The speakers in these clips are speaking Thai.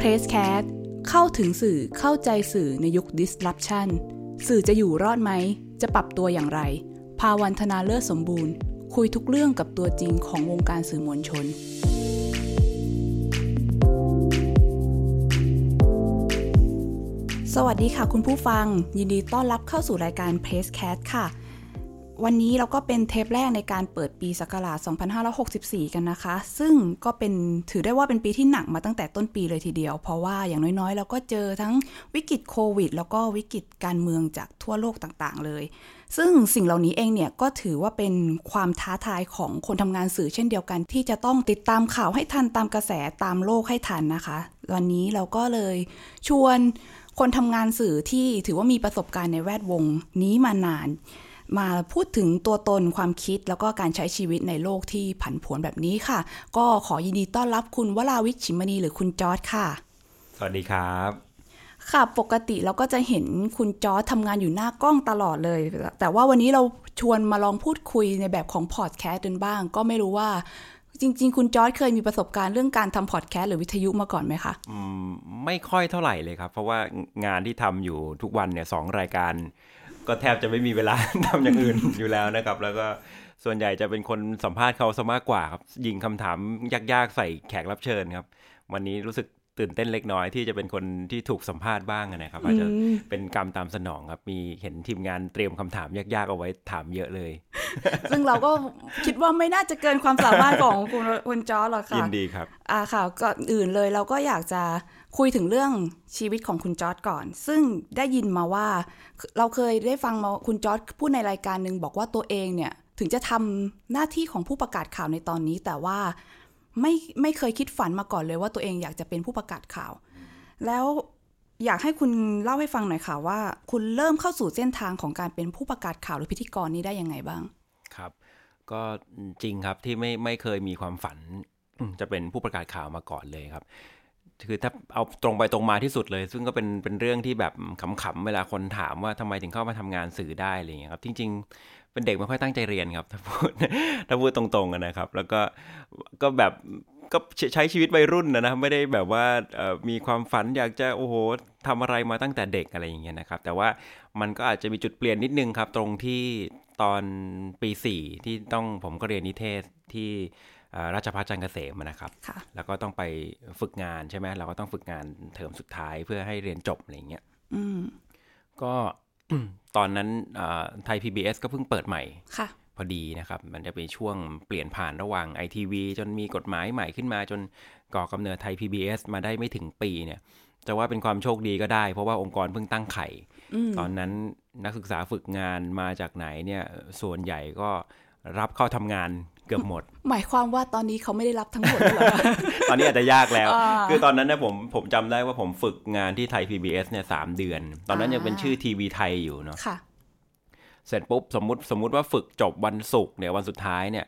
p r e s s c a t เข้าถึงสื่อเข้าใจสื่อในยุค disruption สื่อจะอยู่รอดไหม จะปรับตัวอย่างไร ภาวันธนาเลิศสมบูรณ์ คุยทุกเรื่องกับตัวจริงของวงการสื่อมวลชน สวัสดีค่ะคุณผู้ฟัง ยินดีต้อนรับเข้าสู่รายการ p r e s s c a t ค่ะ วันนี้เราก็เป็นเทปแรกในการเปิดปีศักราช 2564 กันนะคะ ซึ่งก็เป็นถือได้ว่าเป็นปีที่หนักมาตั้งแต่ต้นปีเลยทีเดียว เพราะว่าอย่างน้อยๆ เราก็เจอทั้งวิกฤตโควิด แล้วก็วิกฤตการเมืองจากทั่วโลกต่างๆ เลย ซึ่งสิ่งเหล่านี้เองเนี่ยก็ถือว่าเป็นความท้าทายของคนทำงานสื่อเช่นเดียวกัน ที่จะต้องติดตามข่าวให้ทันตามกระแสตามโลกให้ทันนะคะ วันนี้เราก็เลยชวนคนทำงานสื่อที่ถือว่ามีประสบการณ์ในแวดวงนี้มานาน มาพูดถึงตัวตนความคิดแล้วก็การใช้ชีวิตในโลกที่ผันผวนแบบนี้ค่ะ ก็ขอยินดีต้อนรับคุณวราวิทย์ ฉิมมณีหรือคุณจอร์จค่ะ สวัสดีครับค่ะปกติเราก็จะเห็นคุณจอร์จทำงานอยู่หน้ากล้องตลอดเลย แต่ว่าวันนี้เราชวนมาลองพูดคุยในแบบของพอดแคสต์กันบ้าง ก็ไม่รู้ว่าจริง ๆ คุณจอร์จเคยมีประสบการณ์เรื่องการทำพอดแคสต์หรือวิทยุมาก่อนไหมคะอืมไม่ค่อยเท่าไหร่เลยครับ เพราะว่างานที่ทำอยู่ทุกวันเนี่ยสองรายการ ก็แทบจะไม่มีเวลาทำอย่างอื่นอยู่แล้วนะครับ แล้วก็ส่วนใหญ่จะเป็นคนสัมภาษณ์เขาซะมากกว่าครับยิงคำถามยากๆใส่แขกรับเชิญครับ วันนี้รู้สึกตื่นเต้นเล็กน้อยที่จะเป็นคนที่ถูกสัมภาษณ์บ้างนะครับอาจจะเป็นกรรมตามสนองครับ มีเห็นทีมงานเตรียมคำถามยากๆเอาไว้ถามเยอะเลย ซึ่งเราก็คิดว่าไม่น่าจะเกินความสามารถของคุณคุณจอร์ดหรอกค่ะยินดีครับ อ่าค่ะก่อนอื่นเลยเราก็อยากจะ คุยถึงเรื่องชีวิตของคุณจอร์ดก่อน ซึ่งได้ยินมาว่า เราเคยได้ฟังมาคุณจอร์ดพูดในรายการหนึ่งบอกว่าตัวเองเนี่ยถึงจะทำหน้าที่ของผู้ประกาศข่าวในตอนนี้ แต่ว่าไม่ไม่เคยคิดฝันมาก่อนเลยว่าตัวเองอยากจะเป็นผู้ประกาศข่าว แล้วอยากให้คุณเล่าให้ฟังหน่อยค่ะว่า คุณเริ่มเข้าสู่เส้นทางของการเป็นผู้ประกาศข่าวหรือพิธีกรนี้ได้ยังไงบ้าง ครับ ก็จริงครับที่ไม่ไม่เคยมีความฝันจะเป็นผู้ประกาศข่าวมาก่อนเลยครับ คือถ้าเอาตรงไปตรงมาที่สุดเลย ซึ่งก็เป็นเป็นเรื่องที่แบบขำๆเวลาคนถามว่าทำไมถึงเข้ามาทำงานสื่อได้อะไรอย่างเงี้ยครับ จริง ๆ เป็นเด็กไม่ค่อยตั้งใจเรียนครับ ถ้าพูดถ้าพูดตรงๆกันนะครับ แล้วก็ก็แบบก็ใช้ชีวิตวัยรุ่นนะนะไม่ได้แบบว่ามีความฝันอยากจะโอ้โหทำอะไรมาตั้งแต่เด็กอะไรอย่างเงี้ยนะครับ แต่ว่ามันก็อาจจะมีจุดเปลี่ยนนิดนึงครับ ตรงที่ตอนปีสี่ที่ต้องผมก็เรียนนิเทศที่ ราชภัฏจันทร์เกษมนะครับแล้วก็ต้องไปฝึกงานใช่ไหมเราก็ต้องฝึกงานเทอมสุดท้ายเพื่อให้เรียนจบอะไรเงี้ยก็ตอนนั้นไทย PBS ก็เพิ่งเปิดใหม่พอดีนะครับ มันจะเป็นช่วงเปลี่ยนผ่านระหว่าง ITV จนมีกฎหมายใหม่ขึ้นมาจนก่อกำเนิดไทย PBS มาได้ไม่ถึงปีเนี่ยจะว่าเป็นความโชคดีก็ได้ เพราะว่าองค์กรเพิ่งตั้งไข่ ตอนนั้นนักศึกษาฝึกงานมาจากไหนเนี่ยส่วนใหญ่ก็รับเข้าทำงาน เกือบหมด หมายความว่าตอนนี้เขาไม่ได้รับทั้งหมดหรอตอนนี้อาจจะยากแล้ว คือตอนนั้นนะผมผมจำได้ว่าผมฝึกงานที่ไทย PBS เนี่ยสามเดือน ตอนนั้นยังเป็นชื่อทีวีไทยอยู่เนาะเสร็จปุ๊บสมมติสมมุติว่าฝึกจบวันศุกร์เนี่ยวันสุดท้ายเนี่ย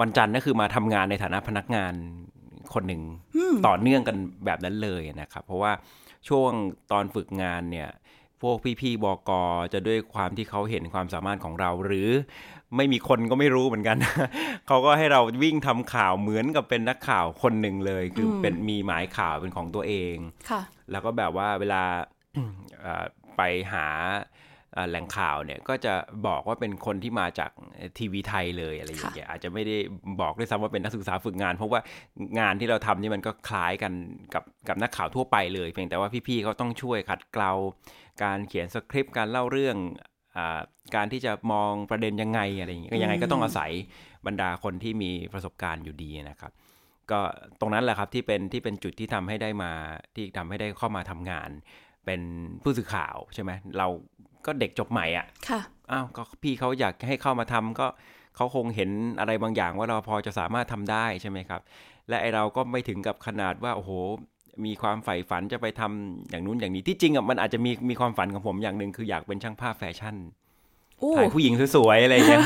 วันจันทร์ก็คือมาทำงานในฐานะพนักงานคนหนึ่งต่อเนื่องกันแบบนั้นเลยนะครับ เพราะว่าช่วงตอนฝึกงานเนี่ยพวกพี่ๆบกจะด้วยความที่เขาเห็นความสามารถของเรา หรือ ไม่มีคนก็ไม่รู้เหมือนกันเขาก็ให้เราวิ่งทำข่าวเหมือนกับเป็นนักข่าวคนหนึ่งเลย คือเป็นมีหมายข่าวเป็นของตัวเองแล้วก็แบบว่าเวลาไปหาแหล่งข่าวเนี่ยก็จะบอกว่าเป็นคนที่มาจากทีวีไทยเลยอะไรอย่างเงี้ยอาจจะไม่ได้บอกด้วยซ้ำว่าเป็นนักศึกษาฝึกงาน เพราะว่างานที่เราทำนี่มันก็คล้ายกันกับกับนักข่าวทั่วไปเลย เพียงแต่ว่าพี่ๆเขาต้องช่วยขัดเกลาการเขียนสคริปต์การเล่าเรื่อง การที่จะมองประเด็นยังไงอะไรอย่างเงี้ยยังไงก็ต้องอาศัยบรรดาคนที่มีประสบการณ์อยู่ดีนะครับ ก็ตรงนั้นแหละครับที่เป็นที่เป็นจุดที่ทำให้ได้มาที่ทำให้ได้เข้ามาทำงาน เป็นผู้สื่อข่าวใช่ไหมเราก็เด็กจบใหม่อะค่ะอ้าวก็พี่เขาอยากให้เข้ามาทำก็เขาคงเห็นอะไรบางอย่างว่าเราพอจะสามารถทำได้ใช่ไหมครับ และไอเราก็ไม่ถึงกับขนาดว่าโอ้โห มีความใฝ่ฝันจะไปทำอย่างนู้นอย่างนี้ที่จริงอะมันอาจจะมีมีความฝันของผมอย่างหนึ่งคืออยากเป็นช่างภาพแฟชั่นถ่ายผู้หญิงสวยๆอะไรอย่างเงี้ย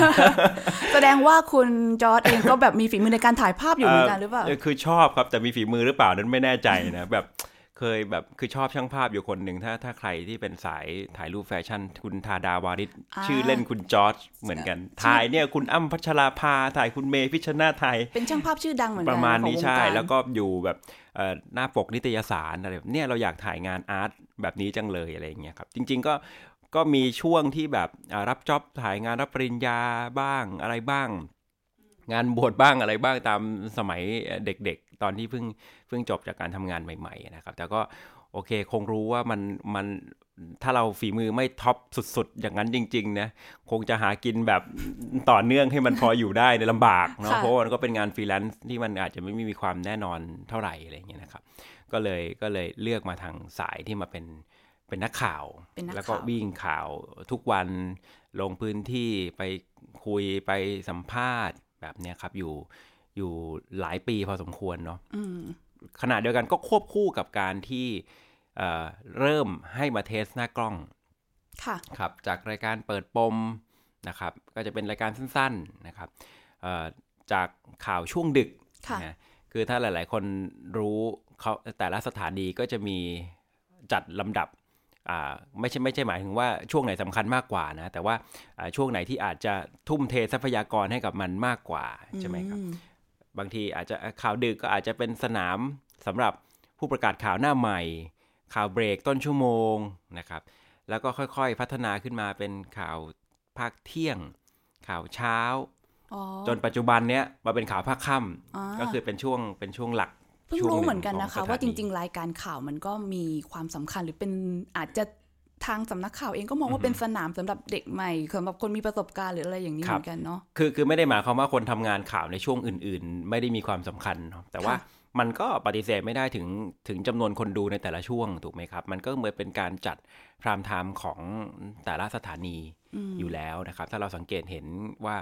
แสดงว่าคุณจอร์ดเองก็แบบมีฝีมือในการถ่ายภาพอยู่เหมือนกันหรือเปล่าคือชอบครับแต่มีฝีมือหรือเปล่านั้นไม่แน่ใจนะแบบเคยแบบคือชอบช่างภาพอยู่คนหนึ่งถ้าถ้าใครที่เป็นสายถ่ายรูปแฟชั่น คุณธาดาวาริชชื่อเล่นคุณจอร์จเหมือนกันถ่ายเนี่ยคุณอั้มพัชราภาถ่ายคุณเมย์พิชญ์นาฏเป็นช่างภาพชื่อดังเหมือนกันประมาณนี้ใช่แล้วก็อยู่แบบ หน้าปกนิตยสารอะไรเนี่ยเราอยากถ่ายงานอาร์ตแบบนี้จังเลยอะไรอย่างเงี้ยครับจริง ๆก็ก็มีช่วงที่แบบรับจ็อบถ่ายงานรับปริญญาบ้างอะไรบ้าง งานบวชบ้างอะไรบ้างตามสมัยเด็กๆ ตอนที่เพิ่งเพิ่งจบจากการทำงานใหม่ ๆ นะครับ แต่ก็โอเคคงรู้ว่ามันมัน ถ้าเราฝีมือไม่ท็อปสุดๆ อย่างนั้นจริงๆนะคงจะหากินแบบต่อเนื่องให้มันพออยู่ได้ในลำบากเนาะเพราะมันก็เป็นงานฟรีแลนซ์ที่มันอาจจะไม่มีความแน่นอนเท่าไหร่อะไรอย่างเงี้ยนะครับ ก็เลยก็เลยเลือกมาทางสายที่มาเป็นเป็นนักข่าว แล้วก็วิ่งข่าวทุกวันลงพื้นที่ไปคุยไปสัมภาษณ์แบบเนี้ยครับ อยู่อยู่หลายปีพอสมควรเนาะขณะเดียวกันก็ควบคู่กับการที่ เริ่มให้มาเทสหน้ากล้องค่ะครับจากรายการเปิดปมนะครับ ก็จะเป็นรายการสั้นๆนะครับจากข่าวช่วงดึกนะคือถ้าหลาย ๆ คนรู้เขาแต่ละสถานีก็จะมีจัดลำดับไม่ใช่ไม่ใช่หมายถึงว่าช่วงไหนสำคัญมากกว่านะ แต่ว่าช่วงไหนที่อาจจะทุ่มเททรัพยากรให้กับมันมากกว่าใช่ไหมครับ บางทีอาจจะข่าวดึกก็อาจจะเป็นสนามสำหรับผู้ประกาศข่าวหน้าใหม่ ข่าวเบรกต้นชั่วโมงนะครับ แล้วก็ค่อยๆพัฒนาขึ้นมาเป็นข่าวภาคเที่ยง ข่าวเช้า จนปัจจุบันเนี้ยมาเป็นข่าวภาคค่ำก็คือเป็นช่วงเป็นช่วงหลักเพิ่งรู้เหมือนกันนะคะ ว่าจริง ๆ รายการข่าวมันก็มีความสำคัญหรือเป็นอาจจะทางสำนักข่าวเองก็มองว่าเป็นสนามสำหรับเด็กใหม่สำหรับคนมีประสบการณ์หรืออะไรอย่างนี้เหมือนกันเนาะคือคือไม่ได้หมายความว่าคนทำงานข่าวในช่วงอื่น ๆ ไม่ได้มีความสำคัญแต่ว่า มันก็ปฏิเสธไม่ได้ถึงถึงจำนวนคนดูในแต่ละช่วงถูกไหมครับ มันก็เหมือนเป็นการจัดพรามไทม์ของแต่ละสถานีอยู่แล้วนะครับ ถ้าเราสังเกตเห็นว่า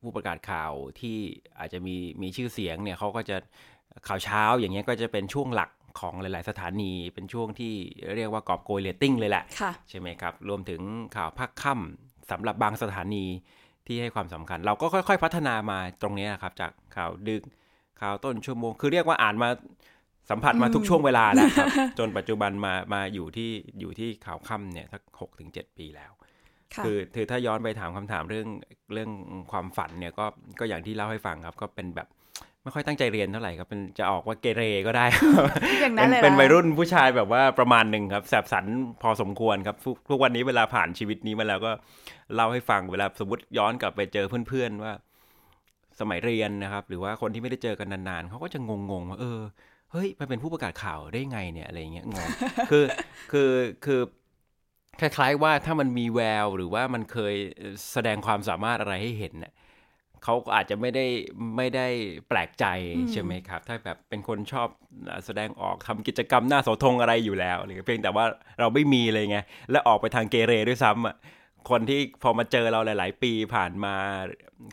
ผู้ประกาศข่าวที่อาจจะมีมีชื่อเสียงเนี่ยเขาก็จะข่าวเช้าอย่างเงี้ยก็จะเป็นช่วงหลักของหลาย ๆ สถานีเป็นช่วงที่เรียกว่ากอบโกยเรตติ้งเลยแหละใช่ไหมครับ รวมถึงข่าวภาคค่ำสำหรับบางสถานีที่ให้ความสำคัญ เราก็ค่อย ๆ พัฒนามาตรงนี้นะครับ จากข่าวดึก ข่าวต้นชั่วโมง คือเรียกว่าอ่านมาสัมผัสมาทุกช่วงเวลาแล้วครับ จนปัจจุบันมามาอยู่ที่อยู่ที่ข่าวค่ำเนี่ยสักหกถึงเจ็ดปีแล้วคือคือถ้าย้อนไปถามคำถามเรื่องเรื่องความฝันเนี่ยก็ก็อย่างที่เล่าให้ฟังครับก็เป็นแบบไม่ค่อยตั้งใจเรียนเท่าไหร่ครับเป็นจะออกว่าเกเรก็ได้อย่างนั้นเลยเป็นวัยรุ่นผู้ชายแบบว่าประมาณหนึ่งครับแสบสันพอสมควรครับทุกวันนี้เวลาผ่านชีวิตนี้มาแล้วก็เล่าให้ฟังเวลาสมมติย้อนกลับไปเจอเพื่อนๆว่า สมัยเรียนนะครับ หรือว่าคนที่ไม่ได้เจอกันนานๆเขาก็จะงงๆว่าเออเฮ้ยมันเป็นผู้ประกาศข่าวได้ไงเนี่ยอะไรเงี้ยงงคือคือคือคล้ายๆว่าถ้ามันมีแววหรือว่ามันเคยแสดงความสามารถอะไรให้เห็นเนี่ยเขาอาจจะไม่ได้ไม่ได้แปลกใจใช่ไหมครับ ถ้าแบบเป็นคนชอบแสดงออกทำกิจกรรมหน้าเสาธงอะไรอยู่แล้วเพียงแต่ว่าเราไม่มีเลยไง และออกไปทางเกเรด้วยซ้ำอะ คนที่พอมาเจอเราหลาย ๆ ปีผ่านมา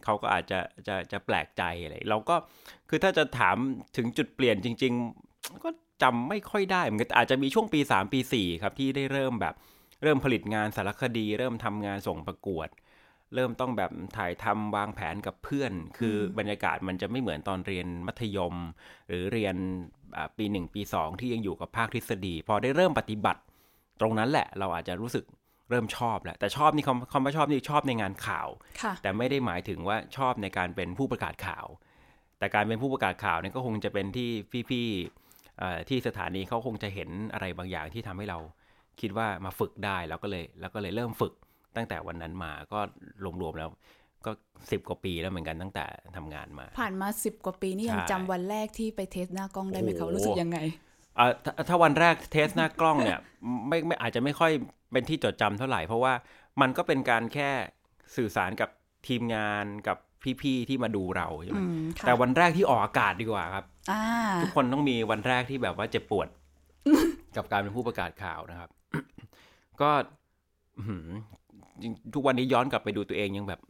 เขาก็อาจจะจะจะแปลกใจอะไรเราก็คือถ้าจะถามถึงจุดเปลี่ยนจริง ๆ ก็จำไม่ค่อยได้เหมือนกันอาจจะมีช่วงปี 3 ปี 4 ครับที่ได้เริ่มแบบเริ่มผลิตงานสารคดี เริ่มทำงานส่งประกวด เริ่มต้องแบบถ่ายทำวางแผนกับเพื่อน คือบรรยากาศมันจะไม่เหมือนตอนเรียนมัธยม หรือเรียนปีหนึ่งปีสองที่ยังอยู่กับภาคทฤษฎี พอได้เริ่มปฏิบัติ ตรงนั้นแหละเราอาจจะรู้สึก เริ่มชอบแหละแต่ชอบนี่คำคำว่าชอบนี่ชอบในงานข่าว แต่ไม่ได้หมายถึงว่าชอบในการเป็นผู้ประกาศข่าว แต่การเป็นผู้ประกาศข่าวนี่ก็คงจะเป็นที่พี่ๆที่สถานีเขาคงจะเห็นอะไรบางอย่างที่ทำให้เราคิดว่ามาฝึกได้แล้วก็เลยแล้วก็เลยเริ่มฝึกตั้งแต่วันนั้นมาก็รวมๆแล้วก็สิบกว่าปีแล้วเหมือนกันตั้งแต่ทำงานมา ผ่านมาสิบกว่าปีนี่ยังจำวันแรกที่ไปเทสหน้ากล้องได้ไหมเขารู้สึกยังไงอ่าถ้าวันแรกเทสหน้ากล้องเนี่ยไม่ไม่อาจจะไม่ค่อย เป็นที่จดจำเท่าไหร่ เพราะว่ามันก็เป็นการแค่สื่อสารกับทีมงานกับพี่ๆที่มาดูเราใช่ไหมแต่วันแรกที่ออกอากาศดีกว่าครับทุกคนต้องมีวันแรกที่แบบว่าเจ็บปวด กับการเป็นผู้ประกาศข่าวนะครับ ก็ทุกวันนี้ย้อนกลับไปดูตัวเองยังแบบ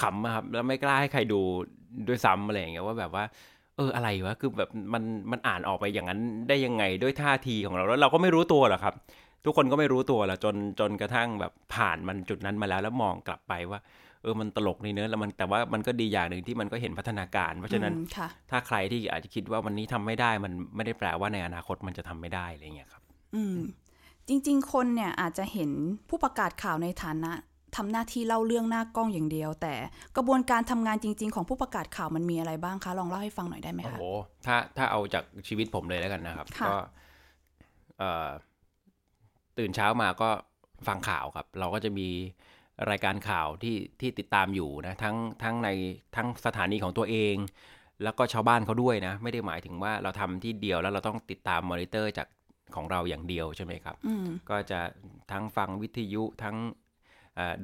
ขำครับ แล้วไม่กล้าให้ใครดูด้วยซ้ำอะไรอย่างเงี้ยว่าแบบว่า เอออะไรวะคือแบบมันมันอ่านออกไปอย่างนั้นได้ยังไงด้วยท่าทีของเราแล้วเราก็ไม่รู้ตัวหรอกครับ ทุกคนก็ไม่รู้ตัวหรอกจนจนกระทั่งแบบผ่านมันจุดนั้นมาแล้วแล้วมองกลับไปว่า เออมันตลกในเนื้อแล้วมันแต่ว่ามันก็ดีอย่างหนึ่งที่มันก็เห็นพัฒนาการ เพราะฉะนั้นถ้าใครที่อาจจะคิดว่าวันนี้ทำไม่ได้มันไม่ได้แปลว่าในอนาคตมันจะทำไม่ได้อะไรเงี้ยครับ อืม จริง ๆ คนเนี่ยอาจจะเห็นผู้ประกาศข่าวในฐานะทำหน้าที่เล่าเรื่องหน้ากล้องอย่างเดียว แต่กระบวนการทำงานจริง ๆ ของผู้ประกาศข่าวมันมีอะไรบ้างคะลองเล่าให้ฟังหน่อยได้ไหมคะโอ้โหถ้าถ้าเอาจากชีวิตผมเลยแล้วกันนะครับ ก็ ตื่นเช้ามาก็ฟังข่าวครับ เราก็จะมีรายการข่าวที่ที่ติดตามอยู่นะทั้งทั้งในทั้งสถานีของตัวเอง แล้วก็ชาวบ้านเขาด้วยนะ ไม่ได้หมายถึงว่าเราทำที่เดียวแล้วเราต้องติดตามมอนิเตอร์จากของเราอย่างเดียวใช่ไหมครับก็จะทั้งฟังวิทยุทั้ง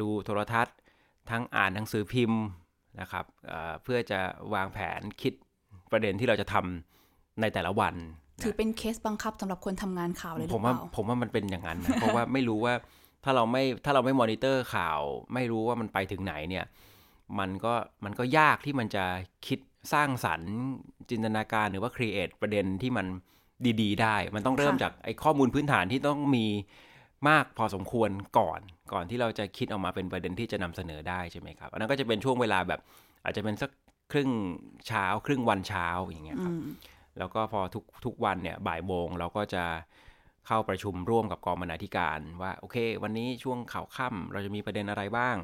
ดูโทรทัศน์ ทั้งอ่านหนังสือพิมพ์นะครับเพื่อจะวางแผนคิดประเด็นที่เราจะทำในแต่ละวัน ถือเป็นเคสบังคับสำหรับคนทำงานข่าวเลยหรือเปล่าผมว่าผมว่ามันเป็นอย่างนั้นนะเพราะว่าไม่รู้ว่าถ้าเราไม่ถ้าเราไม่มอนิเตอร์ข่าว ไม่รู้ว่ามันไปถึงไหนเนี่ย มันก็มันก็ยากที่มันจะคิดสร้างสรรค์จินตนาการหรือว่า create ประเด็นที่มันดี ๆ ได้ มันต้องเริ่มจากไอ้ข้อมูลพื้นฐานที่ต้องมีมากพอสมควรก่อน ก่อนที่เราจะคิดออกมาเป็นประเด็นที่จะนำเสนอได้ใช่ไหมครับ อันนั้นก็จะเป็นช่วงเวลาแบบ อาจจะเป็นสักครึ่งเช้า ครึ่งวันเช้าอย่างเงี้ยครับ แล้วก็พอทุกทุกวันเนี่ยบ่ายโมงเราก็จะเข้าประชุมร่วมกับกองบรรณาธิการว่าโอเค วันนี้ช่วงข่าวค่ำเราจะมีประเด็นอะไรบ้าง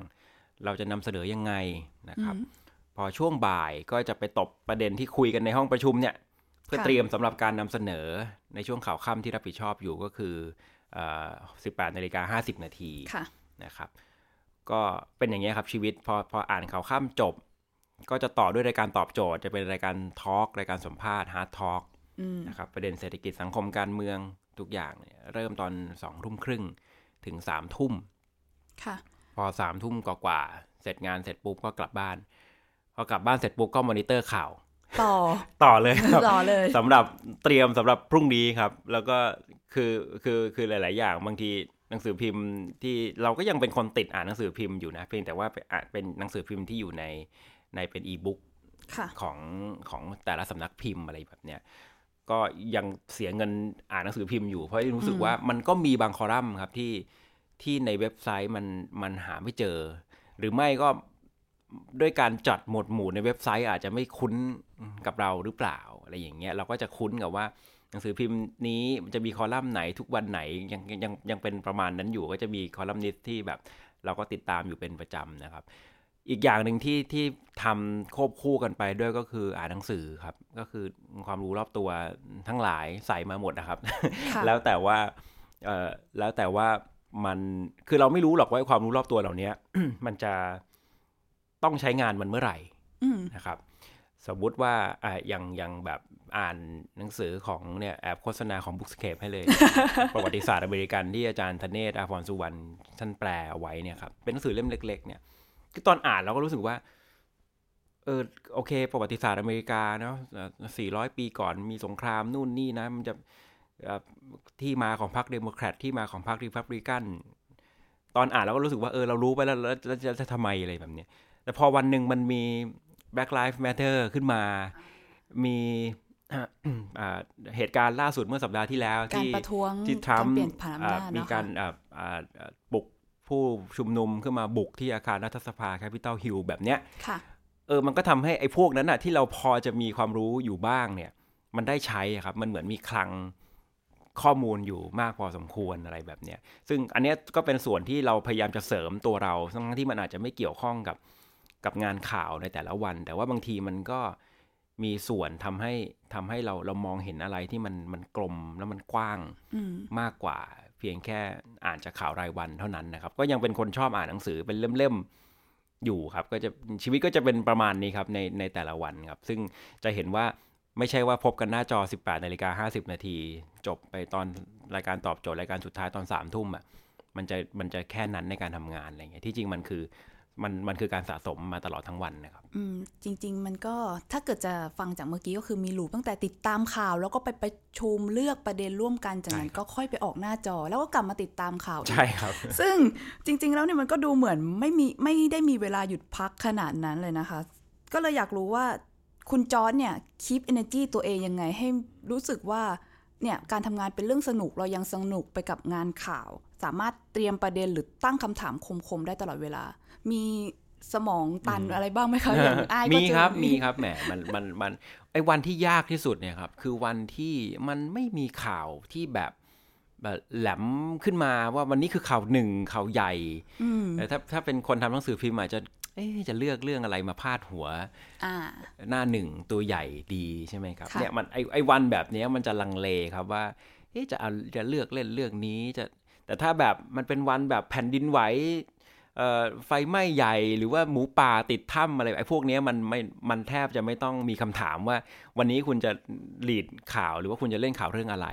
เราจะนำเสนอยังไงนะครับ พอช่วงบ่ายก็จะไปตบประเด็นที่คุยกันในห้องประชุมเนี่ยเพื่อเตรียมสำหรับการนำเสนอในช่วงข่าวค่ำที่รับผิดชอบอยู่ก็คือ 18นาฬิกา50 นาทีนะครับ ก็เป็นอย่างนี้ครับชีวิตพอพออ่านข่าวค่ำจบ ก็จะต่อด้วยรายการตอบโจทย์ จะเป็นรายการ talk รายการสัมภาษณ์ hard talk นะครับประเด็นเศรษฐกิจสังคมการเมืองทุกอย่างเนี่ยเริ่มตอนสองทุ่มครึ่งถึงสามทุ่มพอสามทุ่มกว่าเสร็จงานเสร็จปุ๊บก็กลับบ้าน พอกลับบ้านเสร็จปุ๊บก็มอนิเตอร์ข่าว ต่อต่อเลยครับต่อเลยสำหรับเตรียมสำหรับพรุ่งนี้ครับ แล้วก็คือคือคือหลาย ๆ อย่างบางทีหนังสือพิมพ์ที่เราก็ยังเป็นคนติดอ่านหนังสือพิมพ์อยู่นะเพียงแต่ว่าเป็นหนังสือพิมพ์ที่อยู่ใน ในเป็นอีบุ๊กของของแต่ละสำนักพิมพ์อะไรแบบเนี้ยก็ยังเสียเงินอ่านหนังสือพิมพ์อยู่เพราะรู้สึกว่ามันก็มีบางคอลัมน์ครับที่ที่ในเว็บไซต์มันมันหาไม่เจอ หรือไม่ก็ด้วยการจัดหมวดหมู่ในเว็บไซต์อาจจะไม่คุ้นกับเราหรือเปล่าอะไรอย่างเงี้ยเราก็จะคุ้นกับว่าหนังสือพิมพ์นี้จะมีคอลัมน์ไหนทุกวันไหนยังยังยังเป็นประมาณนั้นอยู่ก็จะมีคอลัมนิสที่แบบเราก็ติดตามอยู่เป็นประจำนะครับ อีกอย่างหนึ่งที่ที่ทำควบคู่กันไปด้วยก็คืออ่านหนังสือครับ ก็คือความรู้รอบตัวทั้งหลายใส่มาหมดนะครับ แล้วแต่ว่าเอ่อแล้วแต่ว่ามันคือเราไม่รู้หรอกว่าความรู้รอบตัวเหล่านี้มันจะต้องใช้งานมันเมื่อไหร่นะครับ สมมุติว่าอ่าอย่างอย่างแบบอ่านหนังสือของเนี่ยแอบโฆษณาของ Bookscape ให้เลย ประวัติศาสตร์อเมริกันที่อาจารย์ธเนศอาพรสุวรรณท่านแปลเอาไว้เนี่ยครับเป็นหนังสือเล่มเล็ก ๆ เนี่ยคือ ตอนอ่านเราก็รู้สึกว่า เออโอเค ประวัติศาสตร์อเมริกาเนาะสี่ร้อยปีก่อนมีสงครามนู่นนี่นะ มันจะที่มาของพรรคเดโมแครตที่มาของพรรครีพับลิกัน ตอนอ่านเราก็รู้สึกว่าเออเรารู้ไปแล้วแล้วจะทำไมอะไรแบบเนี้ยแต่พอวันหนึ่งมันมี Black Lives Matter ขึ้นมา มีเหตุการณ์ล่าสุดเมื่อสัปดาห์ที่แล้ว ที่ที่ทรัมป์มีการบุก ผู้ชุมนุมขึ้นมาบุกที่อาคารรัฐสภาแคปิตอลฮิลแบบเนี้ยเออมันก็ทำให้ไอ้พวกนั้นอะที่เราพอจะมีความรู้อยู่บ้างเนี่ย มันได้ใช้ครับ มันเหมือนมีคลังข้อมูลอยู่มากพอสมควรอะไรแบบเนี้ยซึ่งอันนี้ก็เป็นส่วนที่เราพยายามจะเสริมตัวเราทั้งที่มันอาจจะไม่เกี่ยวข้องกับกับงานข่าวในแต่ละวัน แต่ว่าบางทีมันก็มีส่วนทำให้ทำให้เราเรามองเห็นอะไรที่มันมันกลมแล้วมันกว้างมากกว่าเพียงแค่อ่านจากข่าวรายวันเท่านั้นนะครับ ก็ยังเป็นคนชอบอ่านหนังสือเป็นเล่มๆอยู่ครับ ก็จะชีวิตก็จะเป็นประมาณนี้ครับในในแต่ละวันครับ ซึ่งจะเห็นว่าไม่ใช่ว่าพบกันหน้าจอ 18นาฬิกา50 นาที จบไปตอนรายการตอบโจทย์รายการสุดท้ายตอน3ามทุ่มอะมันจะมันจะแค่นั้นในการทำงานอะไรเงี้ยที่จริงมันคือ มันมันคือการสะสมมาตลอดทั้งวันนะครับ อืมจริง ๆ มันก็ถ้าเกิดจะฟังจากเมื่อกี้ก็คือมีหลูตั้งแต่ติดตามข่าว แล้วก็ไปประชุมเลือกประเด็นร่วมกันจากนั้นก็ค่อยไปออกหน้าจอ แล้วก็กลับมาติดตามข่าวใช่ครับ ซึ่งจริง ๆ แล้วเนี่ยมันก็ดูเหมือนไม่มีไม่ได้มีเวลาหยุดพักขนาดนั้นเลยนะคะ ก็เลยอยากรู้ว่าคุณจอร์นเนี่ยคีปเอเนจีตัวเองยังไงให้รู้สึกว่าเนี่ยการทำงานเป็นเรื่องสนุกเรายังสนุกไปกับงานข่าว สามารถเตรียมประเด็นหรือตั้งคำถามคมๆได้ตลอดเวลา มีสมองตันอะไรบ้างไหมคะอย่างอ้มีครับมีครับแหมมันมันมันไอ้วันที่ยากที่สุดเนี่ยครับ คือวันที่มันไม่มีข่าวที่แบบแบบแหลมขึ้นมาว่าวันนี้คือข่าวหนึ่งข่าวใหญ่แต่ถ้าถ้าเป็นคนทำหนังสือพิมพ์อาจจะเอ๊จะเลือกเรื่องอะไรมาพาดหัวหน้าหนึ่งตัวใหญ่ดีใช่ไหมครับเนี่ยมันไอไอวันแบบนี้มันจะลังเลครับว่าจะเอาจะเลือกเล่นเรื่องนี้จะ แต่ถ้าแบบมันเป็นวันแบบแผ่นดินไหว ไฟไหม้ใหญ่หรือว่าหมูป่าติดถ้ำอะไรไอ้พวกนี้มันไม่มันแทบจะไม่ต้องมีคำถามว่า วันนี้คุณจะหลีดข่าวหรือว่าคุณจะเล่นข่าวเรื่องอะไร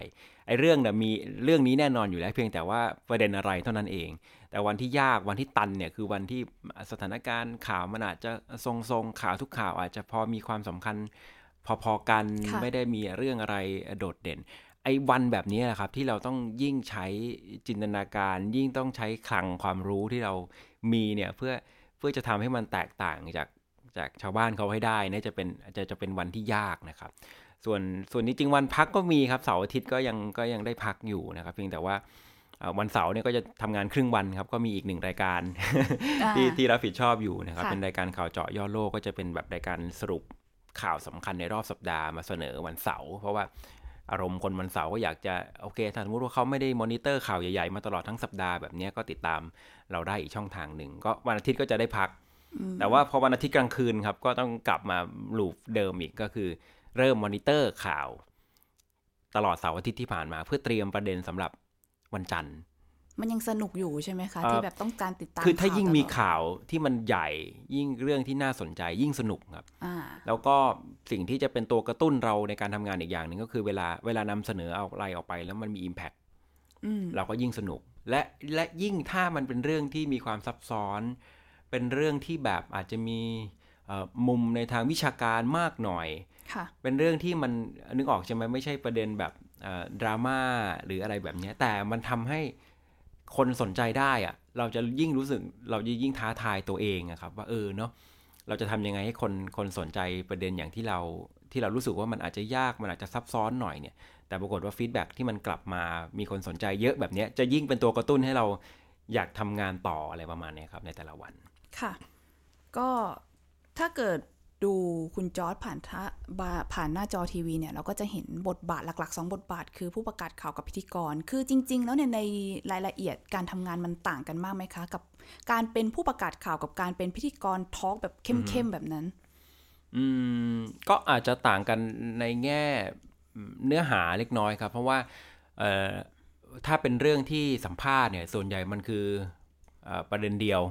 ไอ้เรื่องเนี่ยมีเรื่องนี้แน่นอนอยู่แล้วเพียงแต่ว่าประเด็นอะไรเท่านั้นเอง แต่วันที่ยากวันที่ตันเนี่ยคือวันที่สถานการณ์ข่าวมันอาจจะทรงๆข่าวทุกข่าวอาจจะพอมีความสำคัญพอๆกันไม่ได้มีเรื่องอะไรโดดเด่น ไอ้วันแบบนี้แหละครับที่เราต้องยิ่งใช้จินตนาการ ยิ่งต้องใช้คลังความรู้ที่เรามีเนี่ยเพื่อเพื่อจะทำให้มันแตกต่างจากจากชาวบ้านเขาให้ได้นี่จะเป็นจะจะเป็นวันที่ยากนะครับ ส่วนส่วนนี้จริงวันพักก็มีครับเสาร์อาทิตย์ก็ยังก็ยังได้พักอยู่นะครับเพียงแต่ว่าวันเสาร์เนี่ยก็จะทำงานครึ่งวันครับก็มีอีกหนึ่งรายการที่ที่รับผิดชอบอยู่นะครับเป็นรายการข่าวเจาะย่อโลกก็จะเป็นแบบรายการสรุปข่าวสำคัญในรอบสัปดาห์มาเสนอวันเสาร์เพราะว่า อารมณ์คนวันเสาร์ก็อยากจะโอเคถ้าสมมติว่าเขาไม่ได้มอนิเตอร์ข่าวใหญ่ๆ มาตลอดทั้งสัปดาห์แบบนี้ก็ติดตามเราได้อีกช่องทางหนึ่ง ก็วันอาทิตย์ก็จะได้พัก แต่ว่าพอวันอาทิตย์กลางคืนครับ ก็ต้องกลับมาลูปเดิมอีกก็คือ เริ่มมอนิเตอร์ข่าว ตลอดเสาร์อาทิตย์ที่ผ่านมา เพื่อเตรียมประเด็นสำหรับวันจันทร์ มันยังสนุกอยู่ใช่ไหมคะ ที่แบบต้องการติดตามคือถ้ายิ่งมีข่าวที่มันใหญ่ยิ่งเรื่องที่น่าสนใจยิ่งสนุกครับแล้วก็สิ่งที่จะเป็นตัวกระตุ้นเราในการทำงานอีกอย่างหนึ่งก็คือเวลาเวลานำเสนอเอาอะไรออกไป แล้วมันมี Impact เราก็ยิ่งสนุก และและยิ่งถ้ามันเป็นเรื่องที่มีความซับซ้อน เป็นเรื่องที่แบบอาจจะมีมุมในทางวิชาการมากหน่อยเป็นเรื่องที่มันนึกออกใช่ไหมไม่ใช่ประเด็นแบบดราม่าหรืออะไรแบบนี้แต่มันทำให้ คนสนใจได้อะเราจะยิ่งรู้สึกเราจะยิ่งท้าทายตัวเองอะครับ ว่าเออเนาะเราจะทำยังไงให้คนคนสนใจประเด็นอย่างที่เราที่เรารู้สึกว่ามันอาจจะยากมันอาจจะซับซ้อนหน่อยเนี่ย แต่ปรากฏว่า feedback ที่มันกลับมามีคนสนใจเยอะแบบนี้จะยิ่งเป็นตัวกระตุ้นให้เราอยากทำงานต่ออะไรประมาณนี้ครับในแต่ละวันค่ะ ก็ถ้าเกิด ดูคุณจอร์ดผ่านท่าผ่านหน้าจอทีวีเนี่ย เราก็จะเห็นบทบาทหลักๆ 2 บทบาท คือผู้ประกาศข่าวกับพิธีกร คือจริง ๆ แล้วเนี่ยในรายละเอียดการทำงานมันต่างกันมากไหมคะ กับการเป็นผู้ประกาศข่าวกับการเป็นพิธีกร talk แบบเข้มๆแบบนั้น อืมก็อาจจะต่างกันในแง่เนื้อหาเล็กน้อยครับ เพราะว่าถ้าเป็นเรื่องที่สัมภาษณ์เนี่ยส่วนใหญ่มันคืออประเด็นเดียว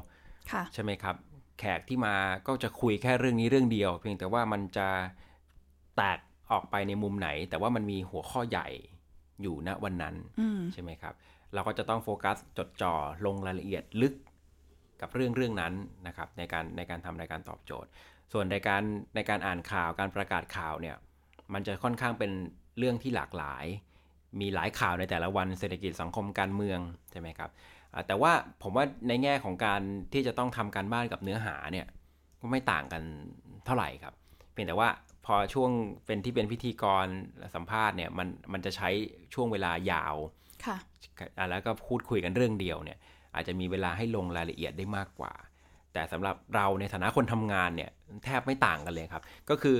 ใช่ไหมครับ แขกที่มาก็จะคุยแค่เรื่องนี้เรื่องเดียว เพียงแต่ว่ามันจะแตกออกไปในมุมไหน แต่ว่ามันมีหัวข้อใหญ่อยู่ณวันนั้นใช่ไหมครับ เราก็จะต้องโฟกัสจดจ่อลงรายละเอียดลึกกับเรื่องเรื่องนั้นนะครับในการในการทำรายการตอบโจทย์ ส่วนในการในการอ่านข่าวการประกาศข่าวเนี่ยมันจะค่อนข้างเป็นเรื่องที่หลากหลาย มีหลายข่าวในแต่ละวันเศรษฐกิจสังคมการเมืองใช่ไหมครับ แต่ว่าผมว่าในแง่ของการที่จะต้องทำการบ้านกับเนื้อหาเนี่ยก็ไม่ต่างกันเท่าไหร่ครับ เพียงแต่ว่าพอช่วงเป็นที่เป็นพิธีกรสัมภาษณ์เนี่ยมันมันจะใช้ช่วงเวลายาวค่ะแล้วก็พูดคุยกันเรื่องเดียวเนี่ย อาจจะมีเวลาให้ลงรายละเอียดได้มากกว่า แต่สำหรับเราในฐานะคนทำงานเนี่ยแทบไม่ต่างกันเลยครับ ก็คือ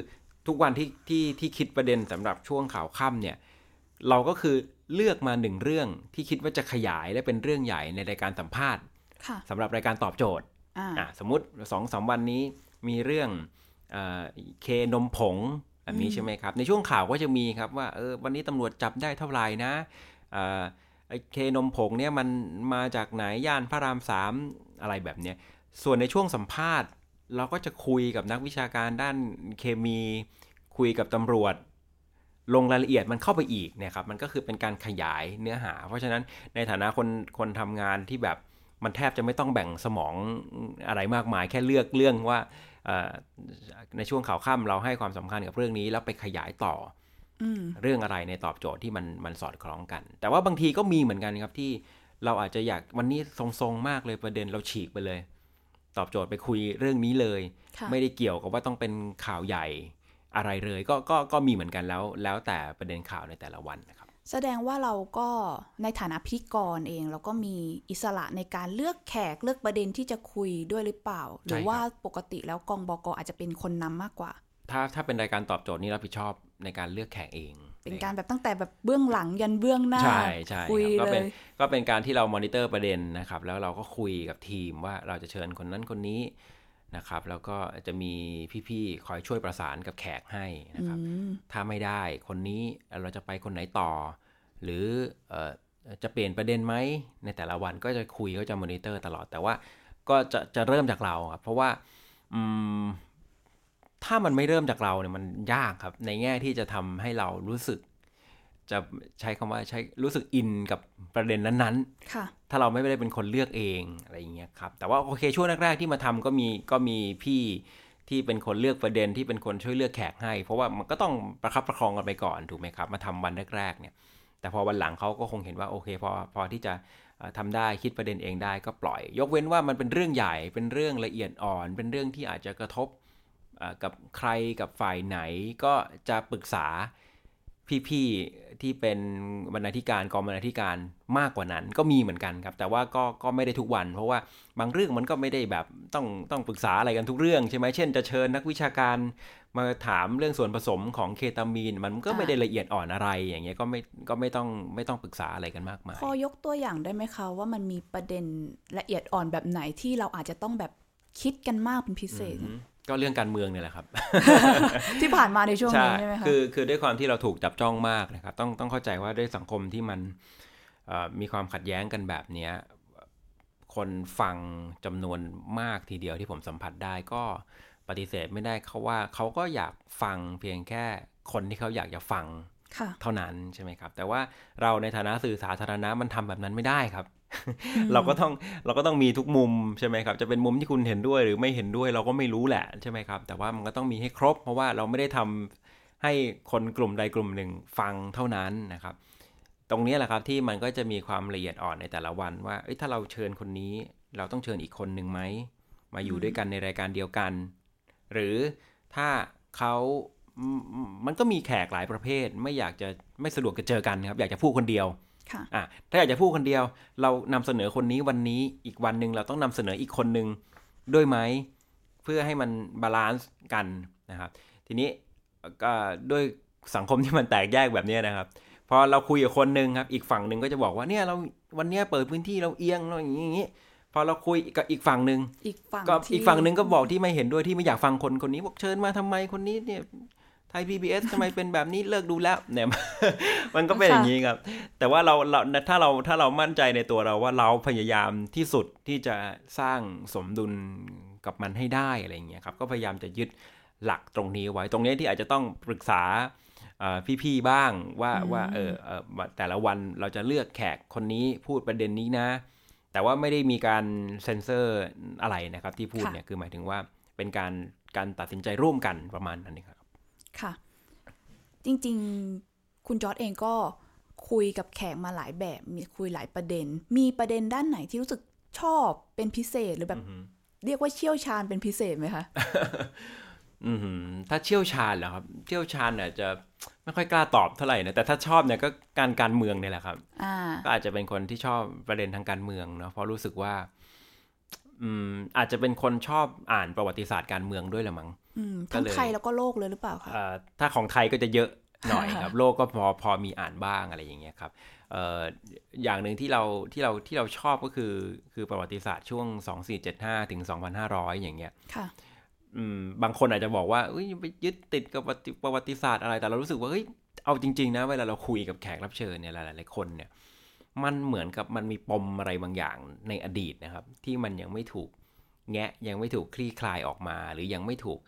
ทุกวันที่ที่ที่คิดประเด็นสำหรับช่วงข่าวค่ำเนี่ย เราก็คือเลือกมาหนึ่งเรื่องที่คิดว่าจะขยายและเป็นเรื่องใหญ่ในรายการสัมภาษณ์สำหรับรายการตอบโจทย์สมมติสองสามวันนี้มีเรื่องเคนมผงแบบนี้ใช่ไหมครับ ในช่วงข่าวก็จะมีครับว่าเออวันนี้ตำรวจจับได้เท่าไหร่นะเคนมผงเนี่ยมันมาจากไหนย่านพระรามสามอะไรแบบเนี้ยส่วนในช่วงสัมภาษณ์ เราก็จะคุยกับนักวิชาการด้านเคมี คุยกับตำรวจ ลงรายละเอียดมันเข้าไปอีกเนี่ยครับมันก็คือเป็นการขยายเนื้อหา เพราะฉะนั้นในฐานะคนคนทำงานที่แบบมันแทบจะไม่ต้องแบ่งสมองอะไรมากมายแค่เลือกเรื่องว่าในช่วงข่าวค่ำเราให้ความสำคัญกับเรื่องนี้ แล้วไปขยายต่อเรื่องอะไรในตอบโจทย์ที่มันมันสอดคล้องกัน แต่ว่าบางทีก็มีเหมือนกันครับที่เราอาจจะอยากวันนี้ทรงๆมากเลยประเด็นเราฉีกไปเลย ตอบโจทย์ไปคุยเรื่องนี้เลย ไม่ได้เกี่ยวกับว่าต้องเป็นข่าวใหญ่ อะไรเลยก็ก็ก็มีเหมือนกันแล้วแล้วแต่ประเด็นข่าวในแต่ละวันนะครับ แสดงว่าเราก็ในฐานะพิธีกรเอง เราก็มีอิสระในการเลือกแขกเลือกประเด็นที่จะคุยด้วยหรือเปล่า หรือว่าปกติแล้วกองบอกอาจจะเป็นคนนำมากกว่า ถ้าถ้าเป็นรายการตอบโจทย์นี่รับผิดชอบในการเลือกแขกเอง เป็นการแบบตั้งแต่แบบเบื้องหลังยันเบื้องหน้า ใช่ใช่คุยเลย ก็เป็นการที่เรามอนิเตอร์ประเด็นนะครับ แล้วเราก็คุยกับทีมว่าเราจะเชิญคนนั้นคนนี้ นะครับ แล้วก็จะมีพี่ๆคอยช่วยประสานกับแขกให้นะครับ ถ้าไม่ได้คนนี้เราจะไปคนไหนต่อ หรือจะเปลี่ยนประเด็นไหมในแต่ละวันก็จะคุยก็จะมอนิเตอร์ตลอดแต่ว่าก็จะจะเริ่มจากเราครับเพราะว่าถ้ามันไม่เริ่มจากเราเนี่ยมันยากครับ ในแง่ที่จะทำให้เรารู้สึก จะใช้คำว่าใช้รู้สึกอินกับประเด็นนั้นๆค่ะถ้าเราไม่ได้เป็นคนเลือกเองอะไรอย่างเงี้ยครับ แต่ว่าโอเคช่วงแรกๆที่มาทำก็มีก็มีพี่ที่เป็นคนเลือกประเด็นที่เป็นคนช่วยเลือกแขกให้ เพราะว่ามันก็ต้องประคับประคองกันไปก่อนถูกไหมครับ มาทำวันแรกๆเนี่ย แต่พอวันหลังเขาก็คงเห็นว่าโอเคพอพอที่จะทำได้คิดประเด็นเองได้ก็ปล่อย ยกเว้นว่ามันเป็นเรื่องใหญ่เป็นเรื่องละเอียดอ่อน เป็นเรื่องที่อาจจะกระทบกับใครกับฝ่ายไหนก็จะปรึกษา พี่ๆที่เป็นบรรณาธิการกองบรรณาธิการมากกว่านั้นก็มีเหมือนกันครับ แต่ว่าก็ก็ไม่ได้ทุกวัน เพราะว่าบางเรื่องมันก็ไม่ได้แบบต้องต้องปรึกษาอะไรกันทุกเรื่องใช่ไหมเช่นจะเชิญนักวิชาการมาถามเรื่องส่วนผสมของเคตามีน มันก็ไม่ได้ละเอียดอ่อนอะไรอย่างเงี้ยก็ไม่ก็ไม่ต้องไม่ต้องปรึกษาอะไรกันมากมายพอยกตัวอย่างได้ไหมคะว่ามันมีประเด็นละเอียดอ่อนแบบไหนที่เราอาจจะต้องแบบคิดกันมากเป็นพิเศษ ก็เรื่องการเมืองเนี่ยแหละครับ ที่ผ่านมาในช่วงนี้ใช่ไหมคะคือคือด้วยความที่เราถูกจับจ้องมากนะครับต้องต้องเข้าใจว่าด้วยสังคมที่มันมีความขัดแย้งกันแบบนี้คนฟังจำนวนมากทีเดียวที่ผมสัมผัสได้ก็ปฏิเสธไม่ได้เขาว่าเขาก็อยากฟังเพียงแค่คนที่เขาอยากจะฟังเท่านั้นใช่ไหมครับ แต่ว่าเราในฐานะสื่อสาธารณะมันทำแบบนั้นไม่ได้ครับ เราก็ต้องเราก็ต้องมีทุกมุมใช่ไหมครับ จะเป็นมุมที่คุณเห็นด้วยหรือไม่เห็นด้วยเราก็ไม่รู้แหละใช่ไหมครับ แต่ว่ามันก็ต้องมีให้ครบ เพราะว่าเราไม่ได้ทำให้คนกลุ่มใดกลุ่มหนึ่งฟังเท่านั้นนะครับ ตรงนี้แหละครับที่มันก็จะมีความละเอียดอ่อนในแต่ละวันว่าถ้าเราเชิญคนนี้ เราต้องเชิญอีกคนหนึ่งไหมมาอยู่ด้วยกันในรายการเดียวกัน หรือถ้าเขามันก็มีแขกหลายประเภท ไม่อยากจะไม่สะดวกจะเจอกันครับ อยากจะพูดคนเดียว อะถ้าอยากจะพูดคนเดียว เรานำเสนอคนนี้วันนี้อีกวันหนึ่งเราต้องนำเสนออีกคนหนึ่งด้วยไหมเพื่อให้มัน balance กันนะครับ ทีนี้ก็ด้วยสังคมที่มันแตกแยกแบบนี้นะครับพอเราคุยกับคนหนึ่งครับ อีกฝั่งหนึ่งก็จะบอกว่าเนี่ยเราวันนี้เปิดพื้นที่เราเอียงเราอย่างนี้พอเราคุยกับอีกฝั่งหนึ่งอีกฝั่งก็อีกฝั่งหนึ่งก็บอกที่ไม่เห็นด้วยที่ไม่อยากฟังคนคนนี้บอกเชิญมาทำไมคนนี้เนี่ย ไทย PBS ทำไมเป็นแบบนี้เลิกดูแล้วเนี่ยมันก็เป็นอย่างนี้ครับ แต่ว่าเราเราถ้าเราถ้าเรามั่นใจในตัวเราว่าเราพยายามที่สุดที่จะสร้างสมดุลกับมันให้ได้อะไรเงี้ยครับก็พยายามจะยึดหลักตรงนี้ไว้ตรงนี้ที่อาจจะต้องปรึกษาพี่ๆบ้างว่าว่าเออแต่ละวันเราจะเลือกแขกคนนี้พูดประเด็นนี้นะ แต่ว่าไม่ได้มีการเซ็นเซอร์อะไรนะครับที่พูดเนี่ยคือหมายถึงว่าเป็นการการตัดสินใจร่วมกันประมาณนั้นเองครับ ค่ะ จริงๆคุณจอร์ดเองก็คุยกับแขกมาหลายแบบ มีคุยหลายประเด็น มีประเด็นด้านไหนที่รู้สึกชอบเป็นพิเศษหรือแบบ เรียกว่าเชี่ยวชาญเป็นพิเศษไหมคะอืถ้าเชี่ยวชาญเหรอครับ เชี่ยวชาญเนี่ยจะไม่ค่อยกล้าตอบเท่าไหร่นะแต่ถ้าชอบเนี่ยก็การการเมืองเนี่ยแหละครับก็อาจจะเป็นคนที่ชอบประเด็นทางการเมืองเนาะเพราะรู้สึกว่า อืมอาจจะเป็นคนชอบอ่านประวัติศาสตร์การเมืองด้วยแหละมั้งทั้งไทยแล้วก็โลกเลยหรือเปล่าคะถ้าของไทยก็จะเยอะหน่อยครับ โลกก็พอพอมีอ่านบ้างอะไรอย่างเงี้ยครับอย่างหนึ่งที่เราที่เราที่เราชอบก็คือคือประวัติศาสตร์ช่วง 2475 ถึง 2500 อย่างเงี้ยค่ะบางคนอาจจะบอกว่าไปยึดติดกับประวัติศาสตร์อะไรแต่เรารู้สึกว่าเฮ้ยเอาจริง ๆ นะ เวลาเราคุยกับแขกรับเชิญเนี่ยหลายๆคนเนี่ย มันเหมือนกับมันมีปมอะไรบางอย่างในอดีตนะครับ ที่มันยังไม่ถูกแงะยังไม่ถูกคลี่คลายออกมา หรือยังไม่ถูก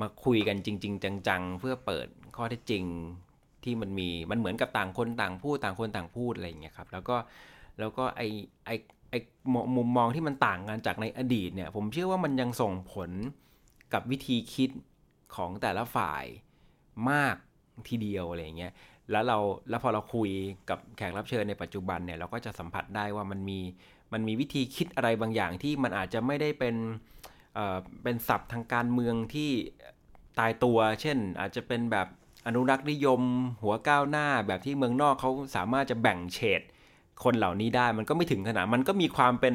มาคุยกันจริง ๆ จัง ๆ เพื่อเปิดข้อเท็จจริงที่มันมีมันเหมือนกับต่างคนต่างพูดต่างคนต่างพูดอะไรอย่างเงี้ยครับแล้วก็แล้วก็ไอไอไอมุมมองที่มันต่างกันจากในอดีตเนี่ย ผมเชื่อว่ามันยังส่งผลกับวิธีคิดของแต่ละฝ่ายมากทีเดียวอะไรอย่างเงี้ย แล้วเราแล้วพอเราคุยกับแขกรับเชิญในปัจจุบันเนี่ยเราก็จะสัมผัสได้ว่ามันมีมันมีวิธีคิดอะไรบางอย่างที่มันอาจจะไม่ได้เป็นเป็นศัพท์ทางการเมืองที่ตายตัว เช่น อาจจะเป็นแบบอนุรักษ์นิยม หัวก้าวหน้าแบบที่เมืองนอกเขาสามารถจะแบ่งเฉดคนเหล่านี้ได้มันก็ไม่ถึงขนาดมันก็มีความเป็น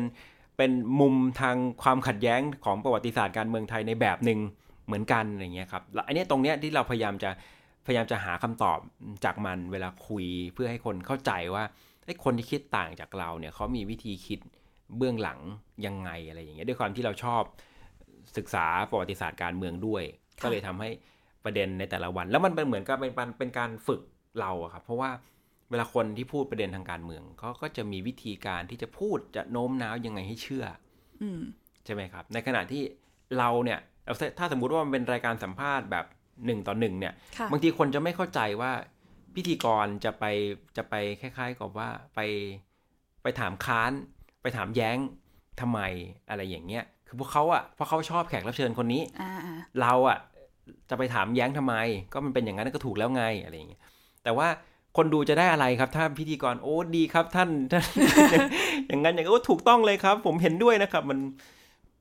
เป็นมุมทางความขัดแย้งของประวัติศาสตร์การเมืองไทยในแบบหนึ่งเหมือนกันอะไรเงี้ยครับแล้วอันนี้ตรงเนี้ยที่เราพยายามจะ พยายามจะหาคำตอบจากมันเวลาคุยเพื่อให้คนเข้าใจว่าไอ้คนที่คิดต่างจากเราเนี่ยเขามีวิธีคิดเบื้องหลังยังไงอะไรอย่างเงี้ยด้วยความที่เราชอบศึกษาประวัติศาสตร์การเมืองด้วย ก็เลยทำให้ประเด็นในแต่ละวัน แล้วมันเป็นเหมือนกับเป็นเป็นการฝึกเราอะครับเพราะว่าเวลาคนที่พูดประเด็นทางการเมืองเขาก็จะมีวิธีการที่จะพูดจะโน้มน้าวยังไงให้เชื่อใช่ไหมครับ ในขณะที่เราเนี่ยถ้าสมมุติว่ามันเป็นรายการสัมภาษณ์แบบ หนึ่งต่อหนึ่งเนี่ย บางทีคนจะไม่เข้าใจว่าพิธีกรจะไปจะไปคล้าย ๆ กับว่าไปไปถามค้าน ไปถามแย้งทำไมอะไรอย่างเงี้ย คือพวกเขาอะเพราะเขาชอบแขกรับเชิญคนนี้เราอะจะไปถามแย้งทำไม ก็มันเป็นอย่างนั้นก็ถูกแล้วไงอะไรอย่างเงี้ยแต่ว่าคนดูจะได้อะไรครับ ถ้าพิธีกรโอ้ดีครับท่านท่านอย่างนั้นอย่างนี้โอ้ถูกต้องเลยครับ ผมเห็นด้วยนะครับ มัน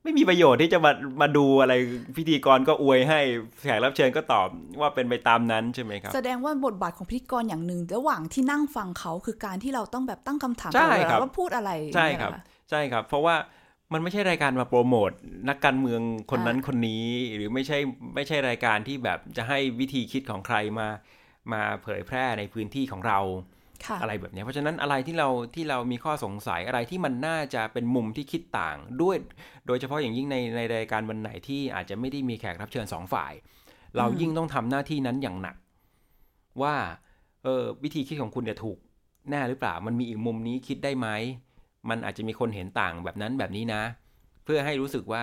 ไม่มีประโยชน์ที่จะมามาดูอะไรพิธีกรก็อวยให้แขกรับเชิญก็ตอบว่าเป็นไปตามนั้นใช่ไหมครับ แสดงว่าบทบาทของพิธีกรอย่างหนึ่งระหว่างที่นั่งฟังเขาคือการที่เราต้องแบบตั้งคำถามว่าพูดอะไรใช่ครับ ใช่ครับ เพราะว่ามันไม่ใช่รายการมาโปรโมทนักการเมืองคนนั้นคนนี้ หรือไม่ใช่ไม่ใช่รายการที่แบบจะให้วิธีคิดของใครมามาเผยแพร่ในพื้นที่ของเรา อะไรแบบนี้เพราะฉะนั้นอะไรที่เราที่เรามีข้อสงสัยอะไรที่มันน่าจะเป็นมุมที่คิดต่างด้วย โดยเฉพาะอย่างยิ่งในในรายการวันไหนที่อาจจะไม่ได้มีแขกรับเชิญสองฝ่าย เรายิ่งต้องทำหน้าที่นั้นอย่างหนัก ว่าเออวิธีคิดของคุณเนี่ยถูกแน่หรือเปล่า มันมีอีกมุมนี้คิดได้ไหมมันอาจจะมีคนเห็นต่างแบบนั้นแบบนี้นะ เพื่อให้รู้สึกว่า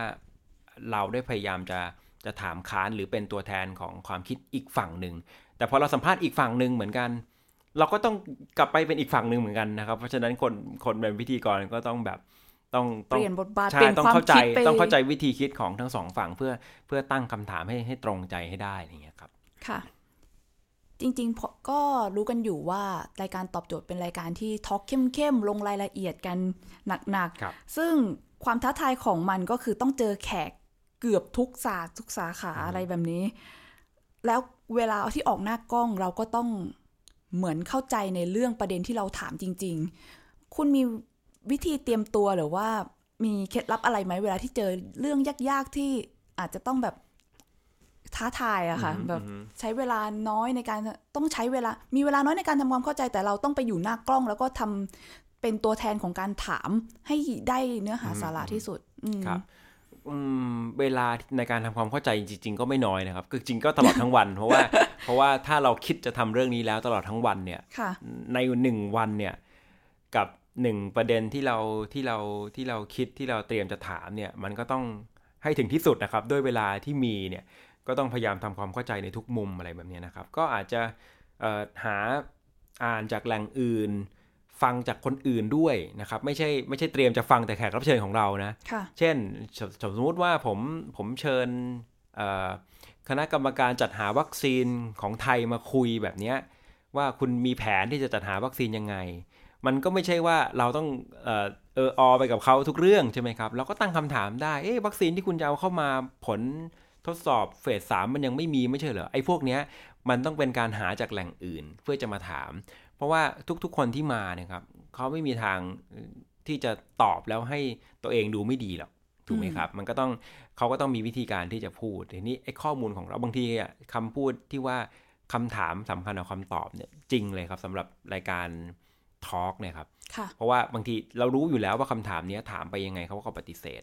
เราได้พยายามจะจะถามค้านหรือเป็นตัวแทนของความคิดอีกฝั่งหนึ่งแต่พอเราสัมภาษณ์อีกฝั่งหนึ่งเหมือนกันเราก็ต้องกลับไปเป็นอีกฝั่งหนึ่งเหมือนกันนะครับ เพราะฉะนั้นคนคนเป็นพิธีกรก็ต้องแบบต้องเปลี่ยนบทบาทใช่ต้องเข้าใจต้องเข้าใจวิธีคิดของทั้งสองฝั่งเพื่อเพื่อตั้งคำถามให้ให้ตรงใจให้ได้อย่างเงี้ยครับค่ะ จริงๆก็รู้กันอยู่ว่ารายการตอบโจทย์เป็นรายการที่ทอล์กเข้มๆลงรายละเอียดกันหนักๆซึ่งความท้าทายของมันก็คือต้องเจอแขกเกือบทุกศาสตร์ทุกสาขาอะไรแบบนี้ แล้วเวลาที่ออกหน้ากล้องเราก็ต้อง เหมือนเข้าใจในเรื่องประเด็นที่เราถามจริง ๆ คุณมีวิธีเตรียมตัวหรือว่ามีเคล็ดลับอะไรไหมเวลาที่เจอเรื่องยากๆที่อาจจะต้องแบบท้าทายอะค่ะ แบบใช้เวลาน้อยในการต้องใช้เวลา มีเวลาน้อยในการทำความเข้าใจแต่เราต้องไปอยู่หน้ากล้อง แล้วก็ทำเป็นตัวแทนของการถามให้ได้เนื้อหาสาระที่สุดครับ เวลาในการทำความเข้าใจจริง ๆ ก็ไม่น้อยนะครับ คือจริงก็ตลอดทั้งวัน เพราะว่า เพราะว่าถ้าเราคิดจะทำเรื่องนี้แล้วตลอดทั้งวันเนี่ยในหนึ่งวันเนี่ยกับหนึ่งประเด็นที่เราที่เราที่เราคิดที่เราเตรียมจะถามเนี่ย มันก็ต้องให้ถึงที่สุดนะครับ ด้วยเวลาที่มีเนี่ยก็ต้องพยายามทำความเข้าใจในทุกมุมอะไรแบบนี้นะครับ ก็อาจจะหาอ่านจากแหล่งอื่น ฟังจากคนอื่นด้วยนะครับ ไม่ใช่ไม่ใช่เตรียมจะฟังแต่แขกรับเชิญของเรานะเช่นสมมติว่าผมผมเชิญคณะกรรมการจัดหาวัคซีนของไทยมาคุยแบบนี้ว่าคุณมีแผนที่จะจัดหาวัคซีนยังไง มันก็ไม่ใช่ว่าเราต้องเออเอออไปกับเขาทุกเรื่องใช่ไหมครับ เราก็ตั้งคำถามได้เอ๊ะวัคซีนที่คุณจะเอาเข้ามาผลทดสอบเฟสสามมันยังไม่มีไม่ใช่เหรอไอ้พวกเนี้ยมันต้องเป็นการหาจากแหล่งอื่นเพื่อจะมาถาม ราะว่าทุกๆคนที่มาเนี่ยครับเขาไม่มีทางที่จะตอบแล้วให้ตัวเองดูไม่ดีหรอกถูกไหมครับ มันก็ต้องเขาก็ต้องมีวิธีการที่จะพูดทีนี้ไอ้ข้อมูลของเราบางทีอะคำพูดที่ว่าคำถามสำคัญกว่าคำตอบเนี่ยจริงเลยครับสำหรับรายการทอล์กเนี่ยครับเพราะว่าบางทีเรารู้อยู่แล้วว่าคำถามนี้ถามไปยังไงเขาก็ปฏิเสธ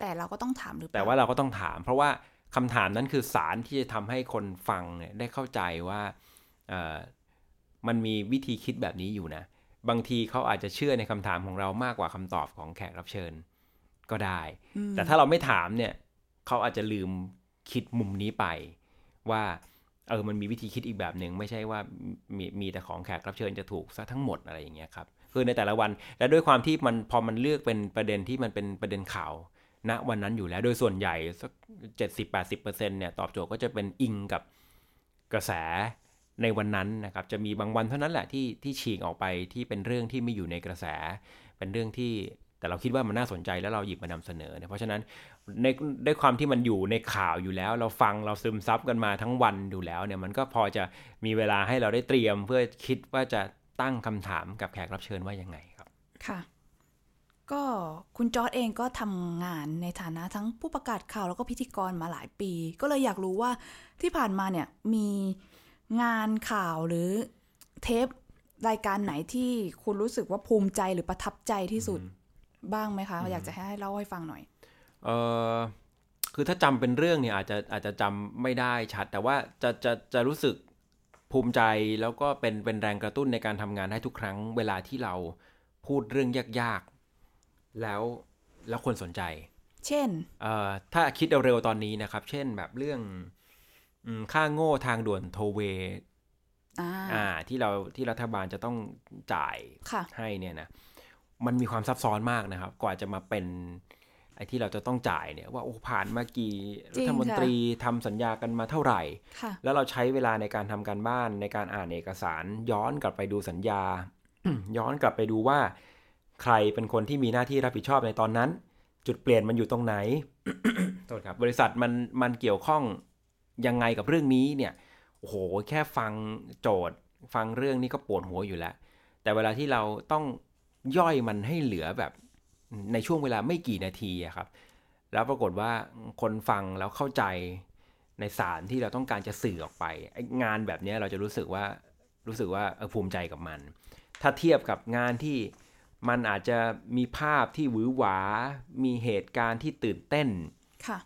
แต่เราก็ต้องถามหรือแต่ว่าเราก็ต้องถาม เพราะว่าคำถามนั้นคือสารที่จะทำให้คนฟังเนี่ยได้เข้าใจว่า มันมีวิธีคิดแบบนี้อยู่นะ บางทีเขาอาจจะเชื่อในคำถามของเรามากกว่าคำตอบของแขกรับเชิญก็ได้ แต่ถ้าเราไม่ถามเนี่ยเขาอาจจะลืมคิดมุมนี้ไป ว่าเออมันมีวิธีคิดอีกแบบหนึ่งไม่ใช่ว่ามีมีแต่ของแขกรับเชิญจะถูกซะทั้งหมดอะไรอย่างเงี้ยครับคือในแต่ละวันและด้วยความที่มันพอมันเลือกเป็นประเด็นที่มันเป็นประเด็นข่าวณวันนั้นอยู่แล้วโดยส่วนใหญ่สักเจ็ดสิบแปดสิบเปอร์เซ็นเนี่ยตอบโจทย์ก็จะเป็นอิงกับกระแส ในวันนั้นนะครับจะมีบางวันเท่านั้นแหละที่ที่ฉีกออกไปที่เป็นเรื่องที่ไม่อยู่ในกระแส เป็นเรื่องที่แต่เราคิดว่ามันน่าสนใจแล้วเราหยิบมานำเสนอเนี่ยเพราะฉะนั้นในด้วยความที่มันอยู่ในข่าวอยู่แล้ว เราฟังเราซึมซับกันมาทั้งวันอยู่แล้วเนี่ยมันก็พอจะมีเวลาให้เราได้เตรียม เพื่อคิดว่าจะตั้งคำถามกับแขกรับเชิญว่ายังไงครับค่ะก็คุณจอร์ดเองก็ทำงานในฐานะทั้งผู้ประกาศข่าวแล้วก็พิธีกรมาหลายปี ก็เลยอยากรู้ว่าที่ผ่านมาเนี่ยมี งานข่าวหรือเทปรายการไหนที่คุณรู้สึกว่าภูมิใจหรือประทับใจที่สุดบ้างไหมคะ อยากจะให้เล่าให้ฟังหน่อย เออคือถ้าจำเป็นเรื่องเนี่ยอาจจะอาจจะจำไม่ได้ชัด แต่ว่าจะจะจะรู้สึกภูมิใจแล้วก็เป็นเป็นแรงกระตุ้นในการทำงานให้ทุกครั้งเวลาที่เราพูดเรื่องยากๆ แล้วแล้วคนสนใจ เช่นเอ่อถ้าคิดเร็วๆตอนนี้นะครับ เช่นแบบเรื่อง ค่าโง่ทางด่วนโทเวอ่าที่เราที่รัฐบาลจะต้องจ่ายให้เนี่ยนะมันมีความซับซ้อนมากนะครับ กว่าจะมาเป็นไอ้ที่เราจะต้องจ่ายเนี่ยว่าโอ้ผ่านมากี่รัฐมนตรีทำสัญญากันมาเท่าไหร่ แล้วเราใช้เวลาในการทำการบ้านในการอ่านเอกสาร ย้อนกลับไปดูสัญญา ย้อนกลับไปดูว่า ใครเป็นคนที่มีหน้าที่รับผิดชอบในตอนนั้น จุดเปลี่ยนมันอยู่ตรงไหนโทษครับ บริษัทมันมันเกี่ยวข้อง ยังไงกับเรื่องนี้เนี่ยโอ้โหแค่ฟังโจทย์ ฟังเรื่องนี้ก็ปวดหัวอยู่แล้ว แต่เวลาที่เราต้องย่อยมันให้เหลือแบบในช่วงเวลาไม่กี่นาทีครับ แล้วปรากฏว่าคนฟังแล้วเข้าใจในสารที่เราต้องการจะสื่อออกไป งานแบบนี้เราจะรู้สึกว่ารู้สึกว่าภูมิใจกับมัน ถ้าเทียบกับงานที่มันอาจจะมีภาพที่หวือหวา มีเหตุการณ์ที่ตื่นเต้น ค่ะ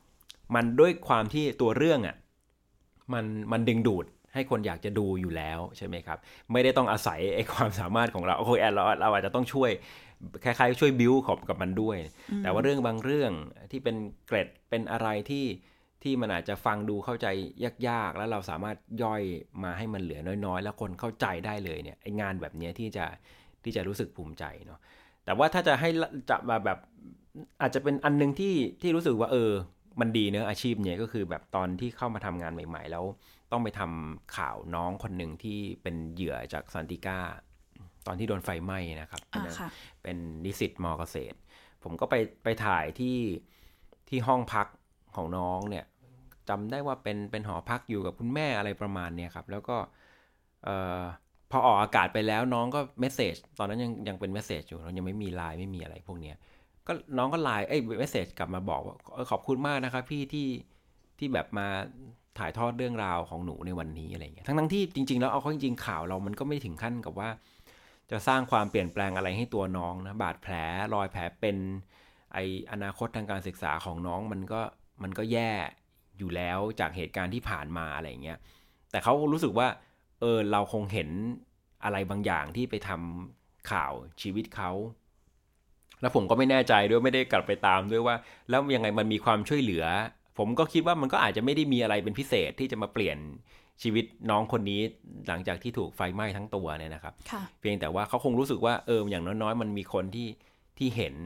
มันด้วยความที่ตัวเรื่องอะ่ะ มันมันดึงดูดให้คนอยากจะดูอยู่แล้วใช่ไหมครับ ไม่ได้ต้องอาศัยไอ้ความสามารถของเราโอเคแอดเราเราอาจจะต้องช่วยคล้ายๆช่วยบิวขอบกับมันด้วย แต่ว่าเรื่องบางเรื่องที่เป็นเกร็ดเป็นอะไรที่ที่มันอาจจะฟังดูเข้าใจยากๆ แล้วเราสามารถย่อยมาให้มันเหลือน้อยๆ แล้วคนเข้าใจได้เลยเนี่ยไองานแบบนี้ที่จะที่จะรู้สึกภูมิใจเนาะแต่ว่าถ้าจะให้จะมาแบบอาจจะเป็นอันนึงที่ที่รู้สึกว่าเออ มันดีเนอะอาชีพเนี่ยก็คือแบบตอนที่เข้ามาทำงานใหม่ ๆ แล้วต้องไปทำข่าวน้องคนหนึ่งที่เป็นเหยื่อจากสันติก้าตอนที่โดนไฟไหม้นะครับ เป็นนิสิตมอเกษตร ผมก็ไปไปถ่ายที่ที่ห้องพักของน้องเนี่ยจำได้ว่าเป็นเป็นหอพักอยู่กับคุณแม่อะไรประมาณเนี่ยครับ แล้วก็พอออกอากาศไปแล้วน้องก็ message ตอนนั้นยังยังเป็น message อยู่เรายังไม่มีไลน์ไม่มีอะไรพวกเนี้ย ก็น้องก็ไลน์เอ้ย message กลับมาบอกว่าขอบคุณมากนะครับพี่ที่ที่แบบมาถ่ายทอดเรื่องราวของหนูในวันนี้อะไรเงี้ยทั้งทั้งที่จริง ๆ แล้วเอาเข้าจริงๆข่าวเรามันก็ไม่ถึงขั้นกับว่า จะสร้างความเปลี่ยนแปลงอะไรให้ตัวน้องนะบาดแผลรอยแผลเป็นไออนาคตทางการศึกษาของน้องมันก็มันก็แย่อยู่แล้วจากเหตุการณ์ที่ผ่านมาอะไรเงี้ยแต่เขารู้สึกว่าเออเราคงเห็นอะไรบางอย่างที่ไปทำข่าวชีวิตเขา แล้วผมก็ไม่แน่ใจด้วยไม่ได้กลับไปตามด้วยว่า แล้วยังไงมันมีความช่วยเหลือ ผมก็คิดว่ามันก็อาจจะไม่ได้มีอะไรเป็นพิเศษที่จะมาเปลี่ยนชีวิตน้องคนนี้หลังจากที่ถูกไฟไหม้ทั้งตัวเนี่ยนะครับ เพียงแต่ว่าเขาคงรู้สึกว่าเอออย่างน้อยๆ มันมีคนที่ที่เห็น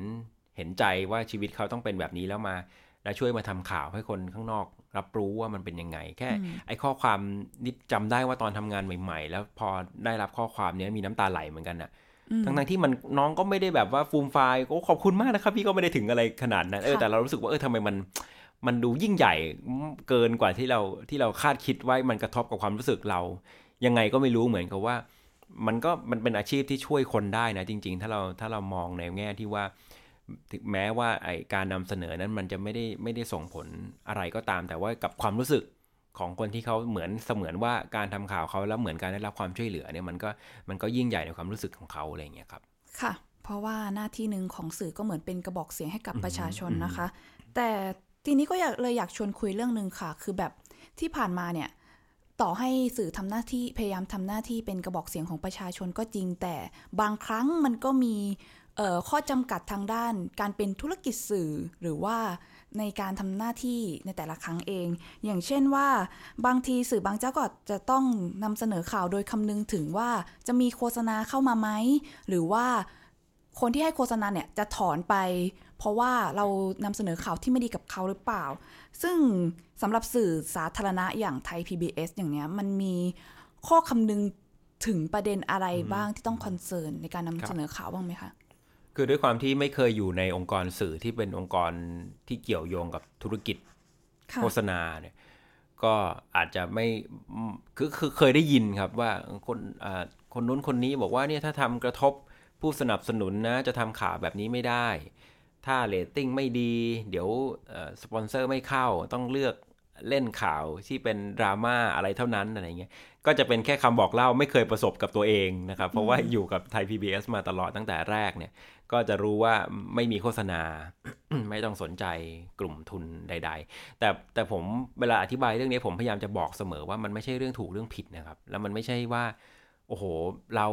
เห็นใจว่าชีวิตเขาต้องเป็นแบบนี้แล้วมา แล้วช่วยมาทำข่าวให้คนข้างนอก รับรู้ว่ามันเป็นยังไง แค่ ไอ้ข้อความนิดจำได้ว่าตอนทำงานใหม่ ๆ แล้วพอได้รับข้อความนี้มีน้ำตาไหลเหมือนกันอะ ทั้งทั้งที่มันน้องก็ไม่ได้แบบว่าฟูมไฟล์โอ้ขอบคุณมากนะครับ พี่ก็ไม่ได้ถึงอะไรขนาดนั้นเออแต่เรารู้สึกว่าเออทำไมมันมันดูยิ่งใหญ่เกินกว่าที่เราที่เราคาดคิดไว้มันกระทบกับความรู้สึกเรา ยังไงก็ไม่รู้เหมือนกับว่า มันก็มันเป็นอาชีพที่ช่วยคนได้นะจริง ๆ ถ้าเราถ้าเรามองในแง่ที่ว่าถึงแม้ว่าไอการนำเสนอนั้นมันจะไม่ได้ไม่ได้ส่งผลอะไรก็ตาม แต่ว่ากับความรู้สึก ของคนที่เขาเหมือนเสมือนว่าการทำข่าวเขาแล้วเหมือนการได้รับความช่วยเหลือเนี่ยมันก็มันก็ยิ่งใหญ่ในความรู้สึกของเขาอะไรเงี้ยครับ ค่ะ เพราะว่าหน้าที่หนึ่งของสื่อก็เหมือนเป็นกระบอกเสียงให้กับประชาชนนะคะ แต่ทีนี้ก็อยากเลยอยากชวนคุยเรื่องหนึ่งค่ะ คือแบบที่ผ่านมาเนี่ยต่อให้สื่อทำหน้าที่พยายามทำหน้าที่เป็นกระบอกเสียงของประชาชนก็จริง แต่บางครั้งมันก็มีข้อจำกัดทางด้านการเป็นธุรกิจสื่อหรือว่า ในการทำหน้าที่ในแต่ละครั้งเอง อย่างเช่นว่าบางทีสื่อบางเจ้าก็จะต้องนำเสนอข่าวโดยคำนึงถึงว่าจะมีโฆษณาเข้ามาไหม หรือว่าคนที่ให้โฆษณาเนี่ยจะถอนไป เพราะว่าเรานำเสนอข่าวที่ไม่ดีกับเขาหรือเปล่า ซึ่งสำหรับสื่อสาธารณะอย่างไทย PBS อย่างเนี้ยมันมีข้อคำนึงถึงประเด็นอะไรบ้างที่ต้องคอนเซิร์นในการนำเสนอข่าวบ้างไหมคะ คือด้วยความที่ไม่เคยอยู่ในองค์กรสื่อที่เป็นองค์กรที่เกี่ยวโยงกับธุรกิจโฆษณาเนี่ยก็อาจจะไม่คือคือเคยได้ยินครับว่าคนคนนู้นคนนี้บอกว่าเนี่ยถ้าทำกระทบผู้สนับสนุนนะจะทำข่าวแบบนี้ไม่ได้ ถ้าเรตติ้งไม่ดี เดี๋ยวสปอนเซอร์ไม่เข้าต้องเลือก เล่นข่าวที่เป็นดราม่าอะไรเท่านั้นอะไรเงี้ยก็จะเป็นแค่คำบอกเล่าไม่เคยประสบกับตัวเองนะครับ เพราะว่าอยู่กับไทย PBS มาตลอดตั้งแต่แรกเนี่ย ก็จะรู้ว่าไม่มีโฆษณา ไม่ต้องสนใจกลุ่มทุนใด ๆ แต่แต่ผมเวลาอธิบายเรื่องนี้ผมพยายามจะบอกเสมอว่ามันไม่ใช่เรื่องถูกเรื่องผิดนะครับ แล้วมันไม่ใช่ว่า โอ้โห เรา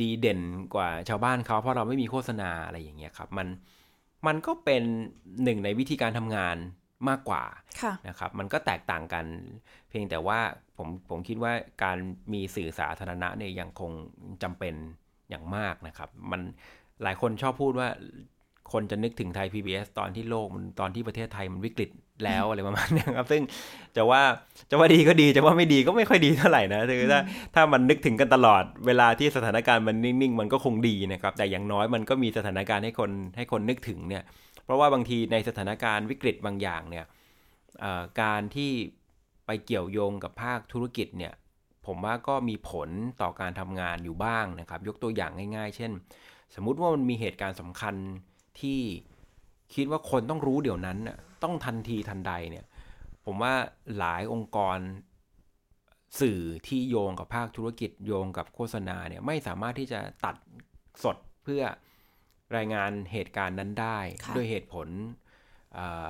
ดีเด่นกว่าชาวบ้านเขาเพราะเราไม่มีโฆษณาอะไรอย่างเงี้ยครับ มันมันก็เป็นหนึ่งในวิธีการทำงาน มากกว่านะครับ มันก็แตกต่างกัน เพียงแต่ว่าผมผมคิดว่าการมีสื่อสาธารณะเนี่ยยังคงจำเป็นอย่างมากนะครับ มันหลายคนชอบพูดว่าคนจะนึกถึงไทย PBS ตอนที่โลกมันตอนที่ประเทศไทยมันวิกฤตแล้วอะไรประมาณนี้ครับ ซึ่งจะว่าจะว่าดีก็ดีจะว่าไม่ดีก็ไม่ค่อยดีเท่าไหร่นะคือถ้าถ้ามันนึกถึงกันตลอดเวลาที่สถานการณ์มันนิ่งๆ มันก็คงดีนะครับ แต่อย่างน้อยมันก็มีสถานการณ์ให้คนให้คนนึกถึงเนี่ย เพราะว่าบางทีในสถานการณ์วิกฤตบางอย่างเนี่ยการที่ไปเกี่ยวโยงกับภาคธุรกิจเนี่ยผมว่าก็มีผลต่อการทำงานอยู่บ้างนะครับ ยกตัวอย่างง่าย ๆ เช่น สมมุติว่ามันมีเหตุการณ์สำคัญที่คิดว่าคนต้องรู้เดี๋ยวนั้นต้องทันทีทันใดเนี่ยผมว่าหลายองค์กรสื่อที่โยงกับภาคธุรกิจโยงกับโฆษณาเนี่ยไม่สามารถที่จะตัดสดเพื่อ รายงานเหตุการณ์นั้นได้ ด้วยเหตุผลอา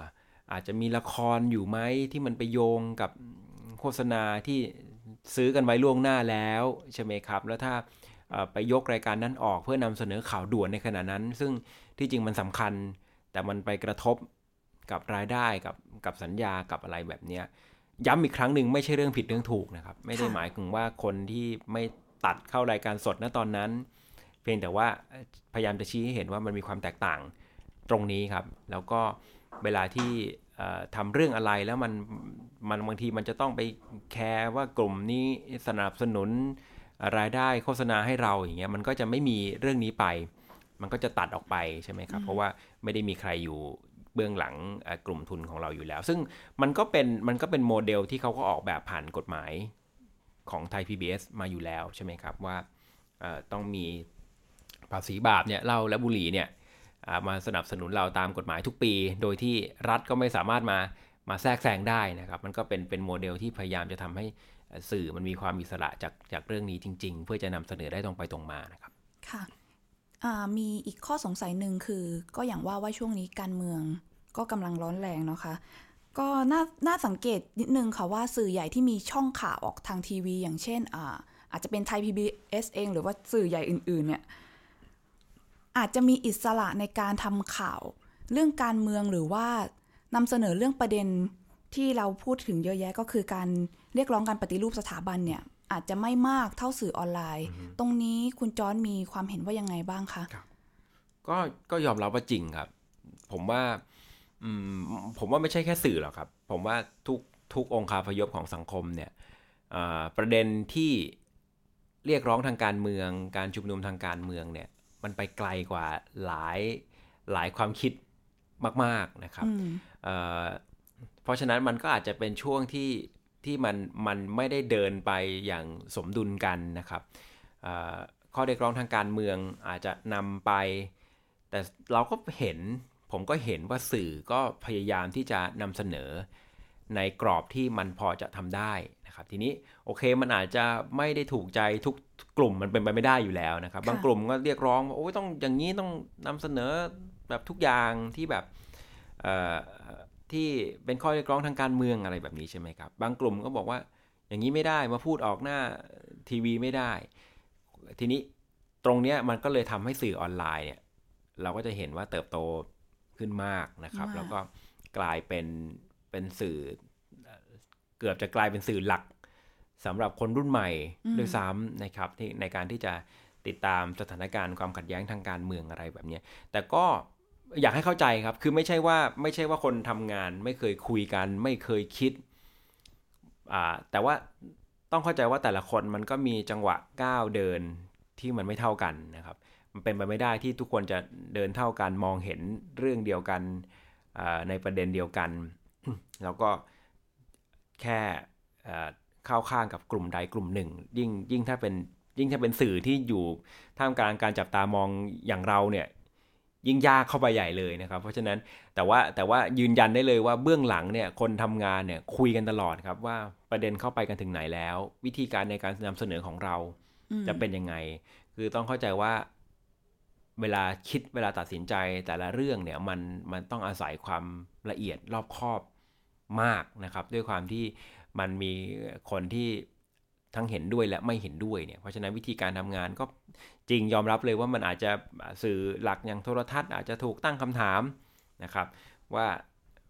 อาจจะมีละครอยู่ไหมที่มันไปโยงกับโฆษณาที่ซื้อกันไว้ล่วงหน้าแล้วใช่ไหมครับ แล้วถ้าไปยกรายการนั้นออกเพื่อนำเสนอข่าวด่วนในขณะนั้น ซึ่งที่จริงมันสำคัญ แต่มันไปกระทบกับรายได้กับกับสัญญากับอะไรแบบนี้ย้ำอีกครั้งหนึ่งไม่ใช่เรื่องผิดเรื่องถูกนะครับ ไม่ได้หมายถึงว่าคนที่ไม่ตัดเข้ารายการสดณตอนนั้น เพียงแต่ว่าพยายามจะชี้ให้เห็นว่ามันมีความแตกต่างตรงนี้ครับ แล้วก็เวลาที่ทำเรื่องอะไรแล้วมันมันบางทีมันจะต้องไปแคร์ว่ากลุ่มนี้สนับสนุนรายได้โฆษณาให้เราอย่างเงี้ยมันก็จะไม่มีเรื่องนี้ไป มันก็จะตัดออกไปใช่ไหมครับ เพราะว่าไม่ได้มีใครอยู่เบื้องหลังกลุ่มทุนของเราอยู่แล้ว ซึ่งมันก็เป็นมันก็เป็นโมเดลที่เขาก็ออกแบบผ่านกฎหมายของไทย PBS มาอยู่แล้วใช่ไหมครับว่าต้องมี ภาษีบาปเนี่ยเหล้าและบุหรี่เนี่ยมาสนับสนุนเราตามกฎหมายทุกปี โดยที่รัฐก็ไม่สามารถมามาแทรกแซงได้นะครับ มันก็เป็นเป็นโมเดลที่พยายามจะทำให้สื่อมันมีความอิสระจากจากเรื่องนี้จริง ๆ เพื่อจะนำเสนอได้ตรงไปตรงมานะครับ ค่ะมีอีกข้อสงสัยหนึ่งคือ ก็อย่างว่าว่าช่วงนี้การเมืองก็กำลังร้อนแรงเนาะคะก็น่าน่าสังเกตนิดนึงค่ะว่าสื่อใหญ่ที่มีช่องข่าวออกทางทีวี อย่างเช่นอาอาจจะเป็นไทย PBS เอง หรือว่าสื่อใหญ่อื่นๆเนี่ย อาจจะมีอิสระในการทำข่าว เรื่องการเมืองหรือว่านำเสนอเรื่องประเด็นที่เราพูดถึงเยอะแยะก็คือการเรียกร้องการปฏิรูปสถาบันเนี่ย อาจจะไม่มากเท่าสื่อออนไลน์ ตรงนี้คุณจอนมีความเห็นว่ายังไงบ้างคะก็ก็ยอมรับว่าจริงครับ ผมว่าผมว่าไม่ใช่แค่สื่อหรอกครับ ผมว่าทุกทุกองค์คาพยพของสังคมเนี่ยประเด็นที่เรียกร้องทางการเมือง การชุมนุมทางการเมืองเนี่ย มันไปไกลกว่าหลายหลายความคิดมาก ๆนะครับเพราะฉะนั้นมันก็อาจจะเป็นช่วงที่ที่มันมันไม่ได้เดินไปอย่างสมดุลกันนะครับข้อเรียกร้องทางการเมืองอาจจะนำไป แต่เราก็เห็นผมก็เห็นว่าสื่อก็พยายามที่จะนำเสนอในกรอบที่มันพอจะทำได้นะครับ ทีนี้โอเคมันอาจจะไม่ได้ถูกใจทุก กลุ่มมันเป็นไปไม่ได้อยู่แล้วนะครับ บางกลุ่มก็เรียกร้องว่าโอ้ยต้องอย่างนี้ต้องนำเสนอแบบทุกอย่างที่แบบที่เป็นข้อเรียกร้องทางการเมืองอะไรแบบนี้ใช่ไหมครับ บางกลุ่มก็บอกว่าอย่างนี้ไม่ได้มาพูดออกหน้าทีวีไม่ได้ ทีนี้ตรงนี้มันก็เลยทำให้สื่อออนไลน์เนี่ยเราก็จะเห็นว่าเติบโตขึ้นมากนะครับ แล้วก็กลายเป็นเป็นสื่อเกือบจะกลายเป็นสื่อหลัก สำหรับคนรุ่นใหม่ด้วยซ้ำนะครับที่ในการที่จะติดตามสถานการณ์ความขัดแย้งทางการเมืองอะไรแบบนี้แต่ก็อยากให้เข้าใจครับ คือไม่ใช่ว่าไม่ใช่ว่าคนทำงาน ไม่เคยคุยกัน ไม่เคยคิดอ่าแต่ว่าต้องเข้าใจว่าแต่ละคนมันก็มีจังหวะก้าวเดินที่มันไม่เท่ากันนะครับ มันเป็นไปไม่ได้ที่ทุกคนจะเดินเท่ากันมองเห็นเรื่องเดียวกันในประเด็นเดียวกัน แล้วก็แค่ เข้าข้างกับกลุ่มใดกลุ่มหนึ่ง ยิ่งยิ่งถ้าเป็นยิ่งถ้าเป็นสื่อที่อยู่ท่ามกลางการจับตามองอย่างเราเนี่ยยิ่งยากเข้าไปใหญ่เลยนะครับ เพราะฉะนั้นแต่ว่าแต่ว่ายืนยันได้เลยว่าเบื้องหลังเนี่ยคนทำงานเนี่ยคุยกันตลอดครับว่าประเด็นเข้าไปกันถึงไหนแล้ว วิธีการในการนำเสนอของเราจะเป็นยังไง คือต้องเข้าใจว่าเวลาคิดเวลาตัดสินใจแต่ละเรื่องเนี่ยมันมันต้องอาศัยความละเอียดรอบคอบมากนะครับ ด้วยความที่ มันมีคนที่ทั้งเห็นด้วยและไม่เห็นด้วยเนี่ย เพราะฉะนั้นวิธีการทำงานก็จริงยอมรับเลยว่ามันอาจจะสื่อหลักอย่างโทรทัศน์อาจจะถูกตั้งคำถามนะครับ ว่า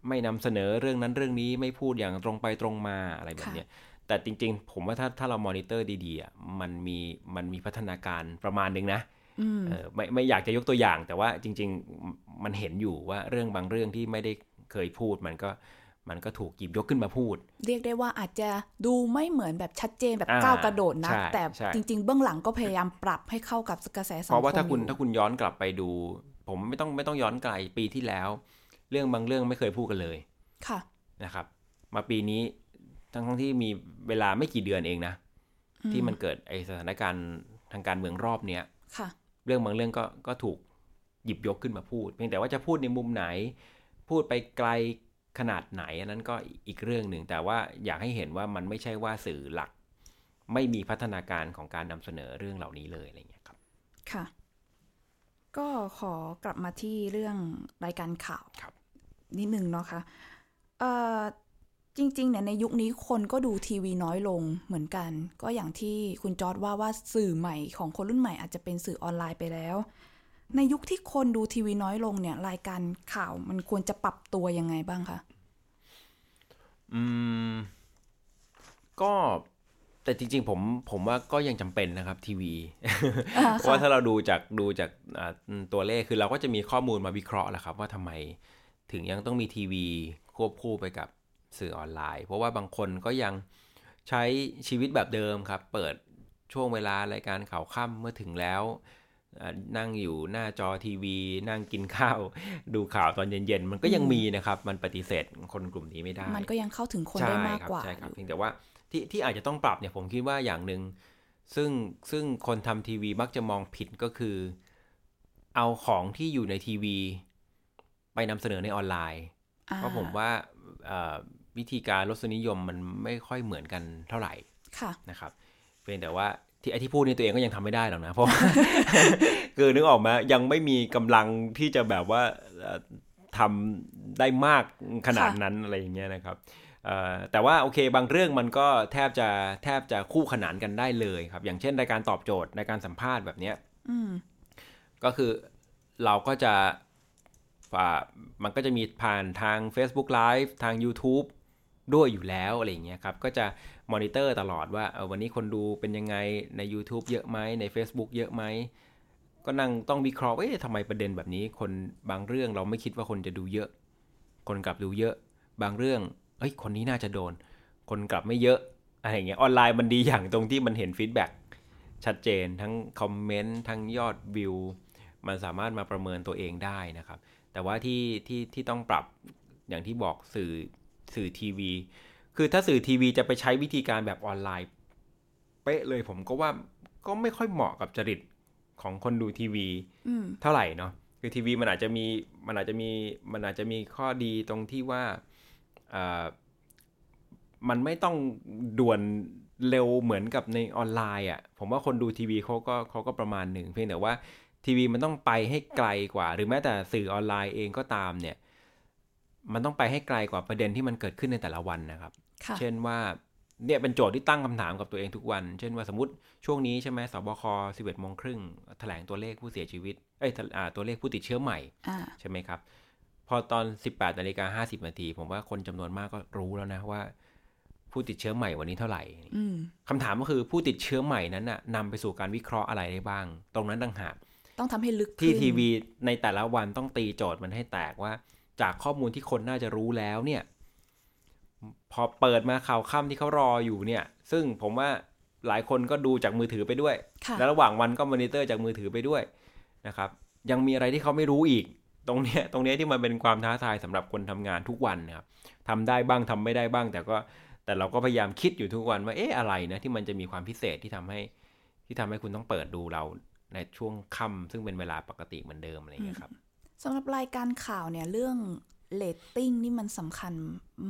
ไม่นำเสนอเรื่องนั้นเรื่องนี้ไม่พูดอย่างตรงไปตรงมาอะไรแบบนี้แต่จริงๆ ผมว่าถ้าถ้าเรามอนิเตอร์ดีๆอะมันมีมันมีพัฒนาการประมาณนึงนะไม่ไม่อยากจะยกตัวอย่าง แต่ว่าจริง ๆ มันเห็นอยู่ว่าเรื่องบางเรื่องที่ไม่ได้เคยพูดมันก็ มันก็ถูกหยิบยกขึ้นมาพูด เรียกได้ว่าอาจจะดูไม่เหมือนแบบชัดเจนแบบก้าวกระโดดนะ แต่จริง ๆ เบื้องหลังก็พยายามปรับให้เข้ากับกระแสสังคมเพราะว่าถ้าคุณถ้าคุณย้อนกลับไปดู ผมไม่ต้องไม่ต้องย้อนไกลปีที่แล้ว เรื่องบางเรื่องไม่เคยพูดกันเลยค่ะนะครับ มาปีนี้ทั้งทั้งที่มีเวลาไม่กี่เดือนเองนะ ที่มันเกิดไอสถานการณ์ทางการเมืองรอบเนี้ยค่ะ เรื่องบางเรื่องก็ก็ถูกหยิบยกขึ้นมาพูด เพียงแต่ว่าจะพูดในมุมไหน พูดไปไกล ขนาดไหนอันนั้นก็อีกเรื่องหนึ่ง แต่ว่าอยากให้เห็นว่ามันไม่ใช่ว่าสื่อหลัก ไม่มีพัฒนาการของการนำเสนอเรื่องเหล่านี้เลยอะไรเงี้ยครับ ค่ะ ก็ขอกลับมาที่เรื่องรายการข่าวครับ นิดนึงเนาะคะ่ะเอ่อจริงๆเนี่ยในยุคนี้คนก็ดูทีวีน้อยลงเหมือนกัน ก็อย่างที่คุณจอร์ดว่าว่าสื่อใหม่ของคนรุ่นใหม่อาจจะเป็นสื่อออนไลน์ไปแล้ว ในยุคที่คนดูทีวีน้อยลงเนี่ย รายการข่าวมันควรจะปรับตัวยังไงบ้างคะ อืม ก็แต่จริงๆ ผมผมว่าก็ยังจำเป็นนะครับทีวีเพราะว่าถ้าเราดูจากดูจากตัวเลขคือเราก็จะมีข้อมูลมาวิเคราะห์แหละครับ ว่าทำไมถึงยังต้องมีทีวีควบคู่ไปกับสื่อออนไลน์ เพราะว่าบางคนก็ยังใช้ชีวิตแบบเดิมครับ เปิดช่วงเวลารายการข่าวค่ำเมื่อถึงแล้ว นั่งอยู่หน้าจอทีวี นั่งกินข้าว ดูข่าวตอนเย็นๆ มันก็ยังมีนะครับ มันปฏิเสธคนกลุ่มนี้ไม่ได้ มันก็ยังเข้าถึงคนได้มากกว่าใช่ครับเพียงแต่ว่าที่ที่อาจจะต้องปรับเนี่ยผมคิดว่าอย่างหนึ่งซึ่งซึ่งคนทำทีวีมักจะมองผิดก็คือ เอาของที่อยู่ในทีวี ไปนำเสนอในออนไลน์ เพราะผมว่าวิธีการรสนิยมมันไม่ค่อยเหมือนกันเท่าไหร่นะครับเพียงแต่ว่า ที่ไอที่พูดนี่ตัวเองก็ยังทำไม่ได้หรอกนะ เพราะคือนึกออกมายังไม่มีกำลังที่จะแบบว่าทำได้มากขนาดนั้นอะไรอย่างเงี้ยนะครับแต่ว่าโอเคบางเรื่องมันก็แทบจะแทบจะคู่ขนานกันได้เลยครับ อย่างเช่นรายการตอบโจทย์ในการสัมภาษณ์แบบเนี้ยก็คือเราก็จะมันก็จะมีผ่านทาง Facebook Live ทาง YouTube ด้วยอยู่แล้วอะไรเงี้ยครับ ก็จะ มอนิเตอร์ตลอดว่าวันนี้คนดูเป็นยังไงใน YouTube เยอะไหมใน Facebook เยอะไหมก็นั่งต้องวิเคราะห์ว่าทำไมประเด็นแบบนี้ คนบางเรื่องเราไม่คิดว่าคนจะดูเยอะ คนกลับดูเยอะ บางเรื่องเอ้ยคนนี้น่าจะโดน คนกลับไม่เยอะอะไรเงี้ยออนไลน์มันดีอย่างตรงที่มันเห็น feedback ชัดเจนทั้งคอมเมนต์ทั้งยอดวิวมันสามารถมาประเมินตัวเองได้นะครับ แต่ว่าที่ที่ที่ต้องปรับอย่างที่บอกสื่อสื่อทีวี คือถ้าสื่อทีวีจะไปใช้วิธีการแบบออนไลน์ เป๊ะเลยผมก็ว่าก็ไม่ค่อยเหมาะกับจริตของคนดูทีวีเท่าไหร่เนาะคือทีวีมันอาจจะมีมันอาจจะมีมันอาจจะมีข้อดีตรงที่ว่ามันไม่ต้องด่วนเร็วเหมือนกับในออนไลน์อะ่ะ ผมว่าคนดูทีวีเขาก็เขาก็ประมาณหนึ่งเพียงแต่ว่าทีวีมันต้องไปให้ไกลกว่า หรือแม้แต่สื่อออนไลน์เองก็ตามเนี่ย มันต้องไปให้ไกลกว่าประเด็นที่มันเกิดขึ้นในแต่ละวันนะครับ เช่นว่าเนี่ยเป็นโจทย์ที่ตั้งคำถามกับตัวเองทุกวัน เช่นว่าสมมติช่วงนี้ใช่ไหมสบค11โมงครึ่งแถลงตัวเลขผู้เสียชีวิต เอ้ยตัวเลขผู้ติดเชื้อใหม่ ใช่ไหมครับ พอตอน 18นาฬิกา50นาที ผมว่าคนจำนวนมากก็รู้แล้วนะว่า ผู้ติดเชื้อใหม่วันนี้เท่าไหร่คำถามก็คือผู้ติดเชื้อใหม่นั้นน่ะนำไปสู่การวิเคราะห์อะไรได้บ้าง ตรงนั้นต่างหากต้องทำให้ลึกที่ทีวีในแต่ละวันต้องตีโจทย์มันให้แตกว่า จากข้อมูลที่คนน่าจะรู้แล้วเนี่ย พอเปิดมาข่าวค่ำที่เขารออยู่เนี่ย ซึ่งผมว่าหลายคนก็ดูจากมือถือไปด้วย แลวระหว่างวันก็มอนิเตอร์จากมือถือไปด้วยนะครับ ยังมีอะไรที่เขาไม่รู้อีก ตรงเนี้ยตรงเนี้ยที่มันเป็นความท้าทายสำหรับคนทำงานทุกวันนะครับทำได้บ้างทำไม่ได้บ้าง แต่ก็แต่เราก็พยายามคิดอยู่ทุกวันว่าเอ๊ะอะไรนะที่มันจะมีความพิเศษที่ทำให้ที่ทำให้คุณต้องเปิดดูเราในช่วงค่ำซึ่งเป็นเวลาปกติเหมือนเดิมอะไรอย่างเงี้ยครับสำหรับรายการข่าวเนี่ยเรื่อง เรตติ้งนี่มันสำคัญ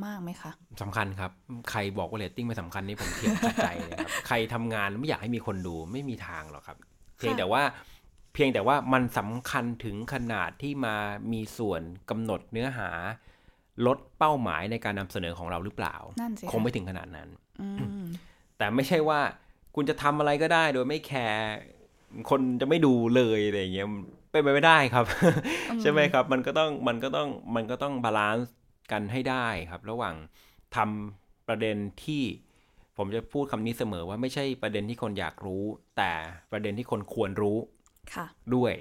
มากไหมคะสำคัญครับ ใครบอกว่าเรตติ้งไม่สำคัญนี่ผมเถียงขาดใจเลยครับ ใครทำงานไม่อยากให้มีคนดูไม่มีทางหรอกครับ เพียงแต่ว่าเพียงแต่ว่ามันสำคัญถึงขนาดที่มามีส่วนกำหนดเนื้อหา ลดเป้าหมายในการนำเสนอของเราหรือเปล่า คงไม่ถึงขนาดนั้น แต่ไม่ใช่ว่าคุณจะทำอะไรก็ได้โดยไม่แคร์คนจะไม่ดูเลยอะไรเงี้ย เป็นไปไม่ได้ครับ ใช่ไหมครับ มันก็ต้องมันก็ต้องมันก็ต้อง balance กันให้ได้ครับ ระหว่างทำประเด็นที่ผมจะพูดคำนี้เสมอว่าไม่ใช่ประเด็นที่คนอยากรู้ แต่ประเด็นที่คนควรรู้ด้วย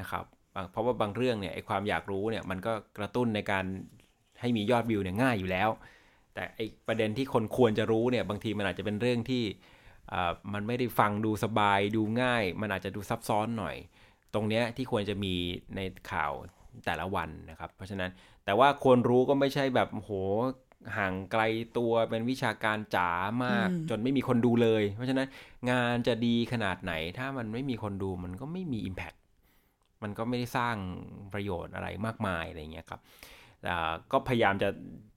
นะครับเพราะว่าบางเรื่องเนี่ยไอ้ความอยากรู้เนี่ยมันก็กระตุ้นในการให้มียอดวิวเนี่ยง่ายอยู่แล้ว แต่ไอ้ประเด็นที่คนควรจะรู้เนี่ยบางทีมันอาจจะเป็นเรื่องที่มันไม่ได้ฟังดูสบายดูง่าย มันอาจจะดูซับซ้อนหน่อย ตรงเนี้ยที่ควรจะมีในข่าวแต่ละวันนะครับ เพราะฉะนั้นแต่ว่าควรรู้ก็ไม่ใช่แบบโหห่างไกลตัวเป็นวิชาการจ๋ามาก จนไม่มีคนดูเลย เพราะฉะนั้นงานจะดีขนาดไหน ถ้ามันไม่มีคนดูมันก็ไม่มี Impact มันก็ไม่ได้สร้างประโยชน์อะไรมากมายอะไรเงี้ยครับก็พยายามจะ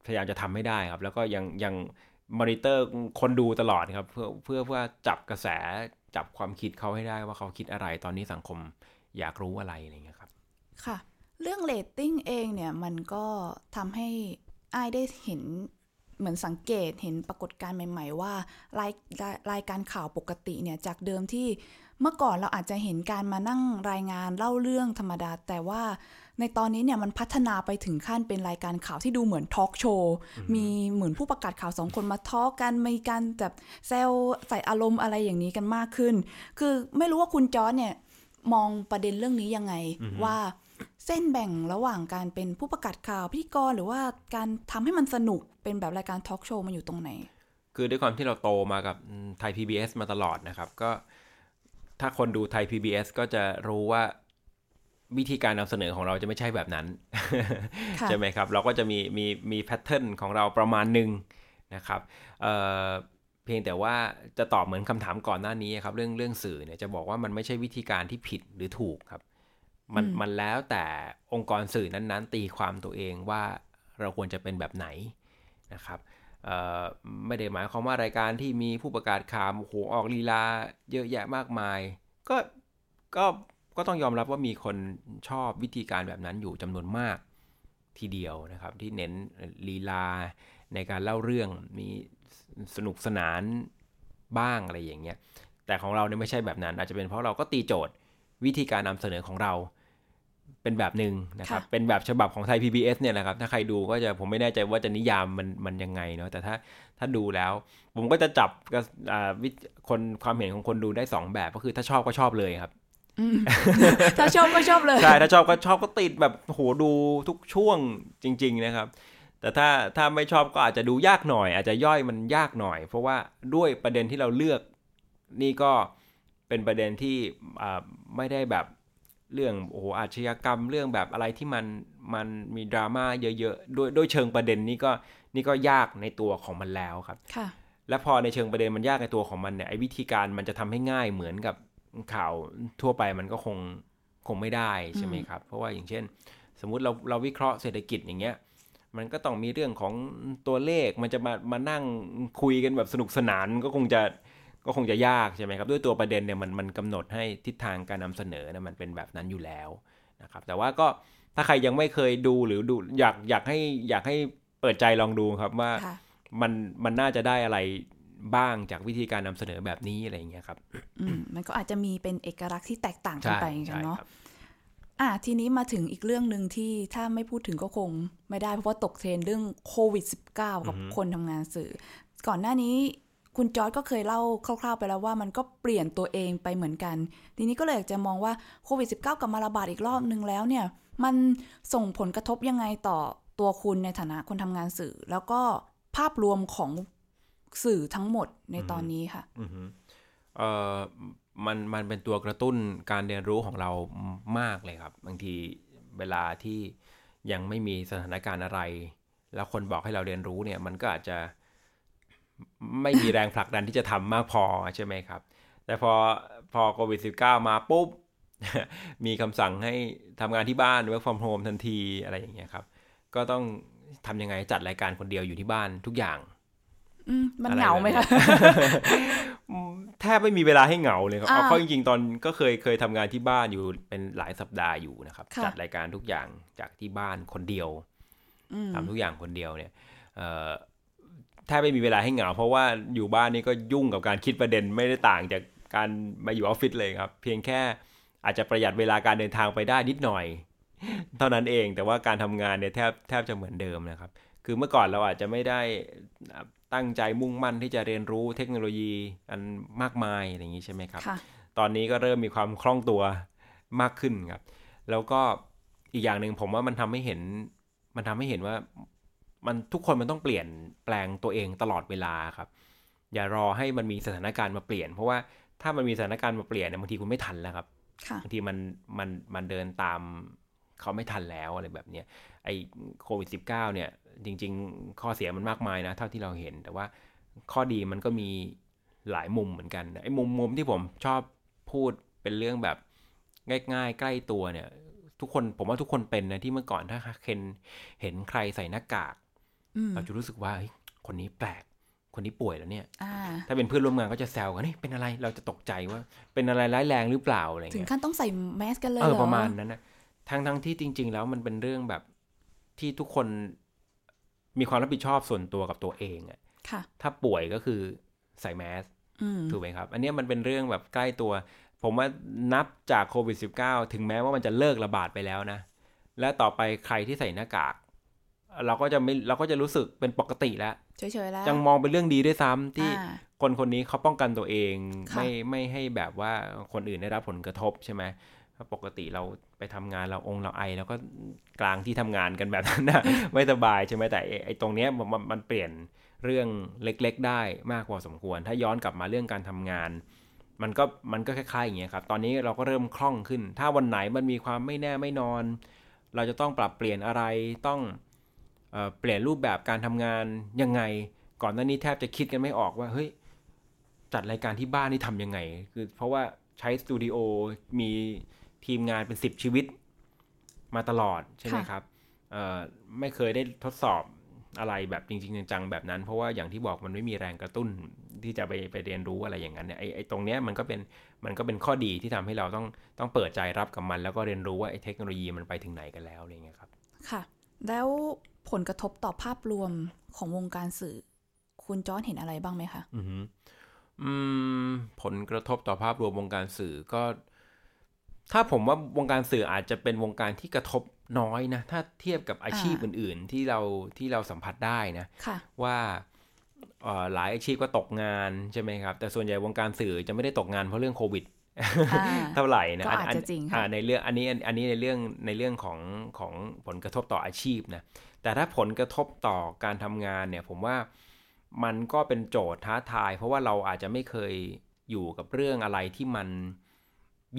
พยายามจะทำให้ได้ครับ แล้วก็ยังยังมอนิเตอร์คนดูตลอดครับ เพื่อเพื่อเพื่อจับกระแสจับความคิดเขาให้ได้ว่าเขาคิดอะไรตอนนี้สังคม อยากรู้อะไรอะไรเงี้ยครับ ค่ะ เรื่องเรตติ้งเองเนี่ยมันก็ทำให้ไอ้ได้เห็นเหมือนสังเกตเห็นปรากฏการณ์ใหม่ ๆ ว่ารายรายการข่าวปกติเนี่ยจากเดิมที่เมื่อก่อนเราอาจจะเห็นการมานั่งรายงานเล่าเรื่องธรรมดา แต่ว่าในตอนนี้เนี่ยมันพัฒนาไปถึงขั้นเป็นรายการข่าวที่ดูเหมือนทอล์กโชว์มีเหมือนผู้ประกาศข่าวสองคนมาทอล์กกันมีการแบบแซวใส่อารมณ์อะไรอย่างนี้กันมากขึ้น คือไม่รู้ว่าคุณจอร์เนี่ย มองประเด็นเรื่องนี้ยังไงว่าเส้นแบ่งระหว่างการเป็นผู้ประกาศข่าวพิธีกรหรือว่าการทำให้มันสนุกเป็นแบบรายการทอล์กโชว์มันอยู่ตรงไหน คือด้วยความที่เราโตมากับไทย PBS มาตลอดนะครับ ก็ ถ้าคนดูไทย PBS ก็จะรู้ว่าวิธีการนำเสนอของเราจะไม่ใช่แบบนั้น ใช่ไหมครับ เราก็จะมีมีมีแพทเทิร์นของเราประมาณหนึ่งนะครับ เเพียงแต่ว่าจะตอบเหมือนคำถามก่อนหน้านี้ครับ เรื่องเรื่องสื่อเนี่ยจะบอกว่ามันไม่ใช่วิธีการที่ผิดหรือถูกครับ มันมันแล้วแต่องค์กรสื่อนั้นๆ ตีความตัวเองว่าเราควรจะเป็นแบบไหนนะครับไม่ได้หมายความว่ารายการที่มีผู้ประกาศข่าวโหออกลีลาเยอะแยะมากมาย ก็ก็ก็ต้องยอมรับว่ามีคนชอบวิธีการแบบนั้นอยู่จำนวนมากทีเดียวนะครับ ที่เน้นลีลาในการเล่าเรื่องมี สนุกสนานบ้างอะไรอย่างเงี้ย แต่ของเราเนี่ยไม่ใช่แบบนั้น อาจจะเป็นเพราะเราก็ตีโจทย์วิธีการนำเสนอของเราเป็นแบบหนึ่งนะครับ เป็นแบบฉบับของไทย PBS เนี่ยนะครับ ถ้าใครดูก็จะผมไม่แน่ใจว่าจะนิยามมันมันยังไงเนาะ แต่ถ้าถ้าดูแล้ว ผมก็จะจับวิคนความเห็นของคนดูได้ 2 แบบก็คือถ้าชอบก็ชอบเลยครับถ้าชอบก็ชอบเลย ใช่ ถ้าชอบก็ชอบก็ติดแบบโหดูทุกช่วงจริง ๆ นะครับ แต่ถ้าถ้าไม่ชอบก็อาจจะดูยากหน่อย อาจจะย่อยมันยากหน่อย เพราะว่าด้วยประเด็นที่เราเลือกนี่ก็เป็นประเด็นที่ไม่ได้แบบเรื่องโอ้โหอาชญากรรมเรื่องแบบอะไรที่มันมันมีดราม่าเยอะๆด้วยด้วยเชิงประเด็นนี้ก็นี่ก็ยากในตัวของมันแล้วครับค่ะและพอในเชิงประเด็นมันยากในตัวของมันเนี่ยไอ้วิธีการมันจะทำให้ง่ายเหมือนกับข่าวทั่วไปมันก็คงคงไม่ได้ใช่ไหมครับ เพราะว่าอย่างเช่น สมมุติเราเราวิเคราะห์เศรษฐกิจอย่างเงี้ย มันก็ต้องมีเรื่องของตัวเลขมันจะมามานั่งคุยกันแบบสนุกสนานก็คงจะก็คงจะยากใช่ไหมครับ ด้วยตัวประเด็นเนี่ยมันมันกำหนดให้ทิศทางการนำเสนอนะมันเป็นแบบนั้นอยู่แล้วนะครับแต่ว่าก็ถ้าใครยังไม่เคยดูหรือดูอยากอยากให้อยากให้เปิดใจลองดูครับว่ามันมันน่าจะได้อะไรบ้างจากวิธีการนำเสนอแบบนี้อะไรอย่างเงี้ยครับอืมมันก็อาจจะมีเป็นเอกลักษณ์ที่แตกต่างกันไปกันเนาะ อะทีนี้มาถึงอีกเรื่องหนึ่งที่ถ้าไม่พูดถึงก็คงไม่ได้ เพราะว่าตกเทรนเรื่องโควิด -19 กับคนทำงานสื่อ ก่อนหน้านี้คุณจอร์ดก็เคยเล่าคร่าวๆไปแล้วว่ามันก็เปลี่ยนตัวเองไปเหมือนกัน ทีนี้ก็เลยอยากจะมองว่าโควิด -19 กลับมาระบาดอีกรอบนึงแล้วเนี่ย มันส่งผลกระทบยังไงต่อตัวคุณในฐานะคนทำงานสื่อ แล้วก็ภาพรวมของสื่อทั้งหมดในตอนนี้ค่ะเออ มันมันเป็นตัวกระตุ้นการเรียนรู้ของเรามากเลยครับ บางทีเวลาที่ยังไม่มีสถานการณ์อะไร แล้วคนบอกให้เราเรียนรู้เนี่ย มันก็อาจจะไม่มีแรงผลักดันที่จะทำมากพอใช่ไหมครับ แต่พอพอโควิด -19 มาปุ๊บ มีคำสั่งให้ทำงานที่บ้าน work from home ทันทีอะไรอย่างเงี้ยครับ ก็ต้องทำยังไงจัดรายการคนเดียวอยู่ที่บ้านทุกอย่าง มันเหงาไหมคะแทบไม่มีเวลาให้เหงาเลยครับเพราะจริงๆ ตอนก็เคยเคยทำงานที่บ้านอยู่เป็นหลายสัปดาห์อยู่นะครับ จัดรายการทุกอย่างจากที่บ้านคนเดียวทำทุกอย่างคนเดียวเนี่ยแทบไม่มีเวลาให้เหงา เพราะว่าอยู่บ้านนี่ก็ยุ่งกับการคิดประเด็นไม่ได้ต่างจากการมาอยู่ออฟฟิศเลยครับ เพียงแค่อาจจะประหยัดเวลาการเดินทางไปได้นิดหน่อย เท่านั้นเองแต่ว่าการทำงานเนี่ยแทบแทบจะเหมือนเดิมนะครับ คือเมื่อก่อนเราอาจจะไม่ได้ ตั้งใจมุ่งมั่นที่จะเรียนรู้เทคโนโลยีอันมากมายอะไรอย่างนี้ใช่ไหมครับตอนนี้ก็เริ่มมีความคล่องตัวมากขึ้นครับ แล้วก็อีกอย่างหนึ่งผมว่ามันทำให้เห็น มันทำให้เห็นว่ามันทุกคนมันต้องเปลี่ยนแปลงตัวเองตลอดเวลาครับ อย่ารอให้มันมีสถานการณ์มาเปลี่ยน เพราะว่าถ้ามันมีสถานการณ์มาเปลี่ยนเนี่ยบางทีคุณไม่ทันแล้วครับบางทีมันมันมันเดินตามเขาไม่ทันแล้วอะไรแบบเนี้ยไอ้โควิด -19 เนี่ย จริง ๆ ข้อเสียมันมากมายนะเท่าที่เราเห็น แต่ว่าข้อดีมันก็มีหลายมุมเหมือนกันไอ้มุมมุมที่ผมชอบพูดเป็นเรื่องแบบง่ายๆ ใกล้ตัวเนี่ย ทุกคนผมว่าทุกคนเป็นนะที่เมื่อก่อนถ้าเคนเห็นใครใส่หน้ากากเราจะรู้สึกว่าคนนี้แปลกคนนี้ป่วยแล้วเนี่ย ถ้าเป็นเพื่อนร่วมงานก็จะแซวกันนี่เป็นอะไร เราจะตกใจว่าเป็นอะไรร้ายแรงหรือเปล่าอะไรเงี้ย ถึงขั้นต้องใส่แมสกันเลยเออประมาณนั้นนะทั้งทั้งที่จริง ๆ แล้วมันเป็นเรื่องแบบที่ทุกคน มีความรับผิดชอบส่วนตัวกับตัวเองอะ่ะถ้าป่วยก็คือใส่แมสถูกไหมครับ อันนี้มันเป็นเรื่องแบบใกล้ตัว ผมว่านับจากโควิด -19 ถึงแม้ว่ามันจะเลิกระบาดไปแล้วนะ และต่อไปใครที่ใส่หน้ากาก เราก็จะไม่เราก็จะรู้สึกเป็นปกติแล้วเฉยๆแล้วยังมองเป็นเรื่องดีด้วยซ้ำที่คนคนนี้เขาป้องกันตัวเอง ไม่ไม่ให้แบบว่าคนอื่นได้รับผลกระทบใช่ไหม ปกติเราไปทำงานเราองเราไอแล้วก็กลางที่ทำงานกันแบบนั้นนะไม่สบายใช่ไหมแต่ไอตรงเนี้ยมันมันเปลี่ยนเรื่องเล็กๆ ได้มากพอสมควร ถ้าย้อนกลับมาเรื่องการทำงาน มันก็มันก็คล้ายๆอย่างเงี้ยครับ ตอนนี้เราก็เริ่มคล่องขึ้น ถ้าวันไหนมันมีความไม่แน่ไม่นอน เราจะต้องปรับเปลี่ยนอะไรต้องเเปลี่ยนรูปแบบการทำงานยังไง ก่อนหน้านี้แทบจะคิดกันไม่ออกว่าเฮ้ยจัดรายการที่บ้านนี่ทำยังไง คือเพราะว่าใช้สตูดิโอมี ทีมงานเป็นสิบชีวิตมาตลอดใช่ไหมครับไม่เคยได้ทดสอบอะไรแบบจริง ๆ จังๆแบบนั้น เพราะว่าอย่างที่บอกมันไม่มีแรงกระตุ้นที่จะไปไปเรียนรู้อะไรอย่างนั้นเนี่ยไอ้ไอ้ตรงเนี้ยมันก็เป็นมันก็เป็นข้อดีที่ทำให้เราต้องต้องเปิดใจรับกับมัน แล้วก็เรียนรู้ว่าไอ้เทคโนโลยีมันไปถึงไหนกันแล้วอะไรเงี้ยครับ ค่ะ แล้วผลกระทบต่อภาพรวมของวงการสื่อ คุณจอร์นเห็นอะไรบ้างไหมคะอืมผลกระทบต่อภาพรวมวงการสื่อก็ ถ้าผมว่าวงการสื่ออาจจะเป็นวงการที่กระทบน้อยนะ ถ้าเทียบกับอาชีพอื่น ๆ ที่เราที่เราสัมผัสได้นะะว่าหลายอาชีพก็ตกงานใช่ไหมครับ แต่ส่วนใหญ่วงการสื่อจะไม่ได้ตกงานเพราะเรื่องโควิดเท่าไหร่นะอาจจะจริงในเรื่องอันนี้อันนี้ในเรื่องในเรื่องของของผลกระทบต่ออาชีพนะแต่ถ้าผลกระทบต่อการทำงานเนี่ยผมว่ามันก็เป็นโจทย์ท้าทาย เพราะว่าเราอาจจะไม่เคยอยู่กับเรื่องอะไรที่มัน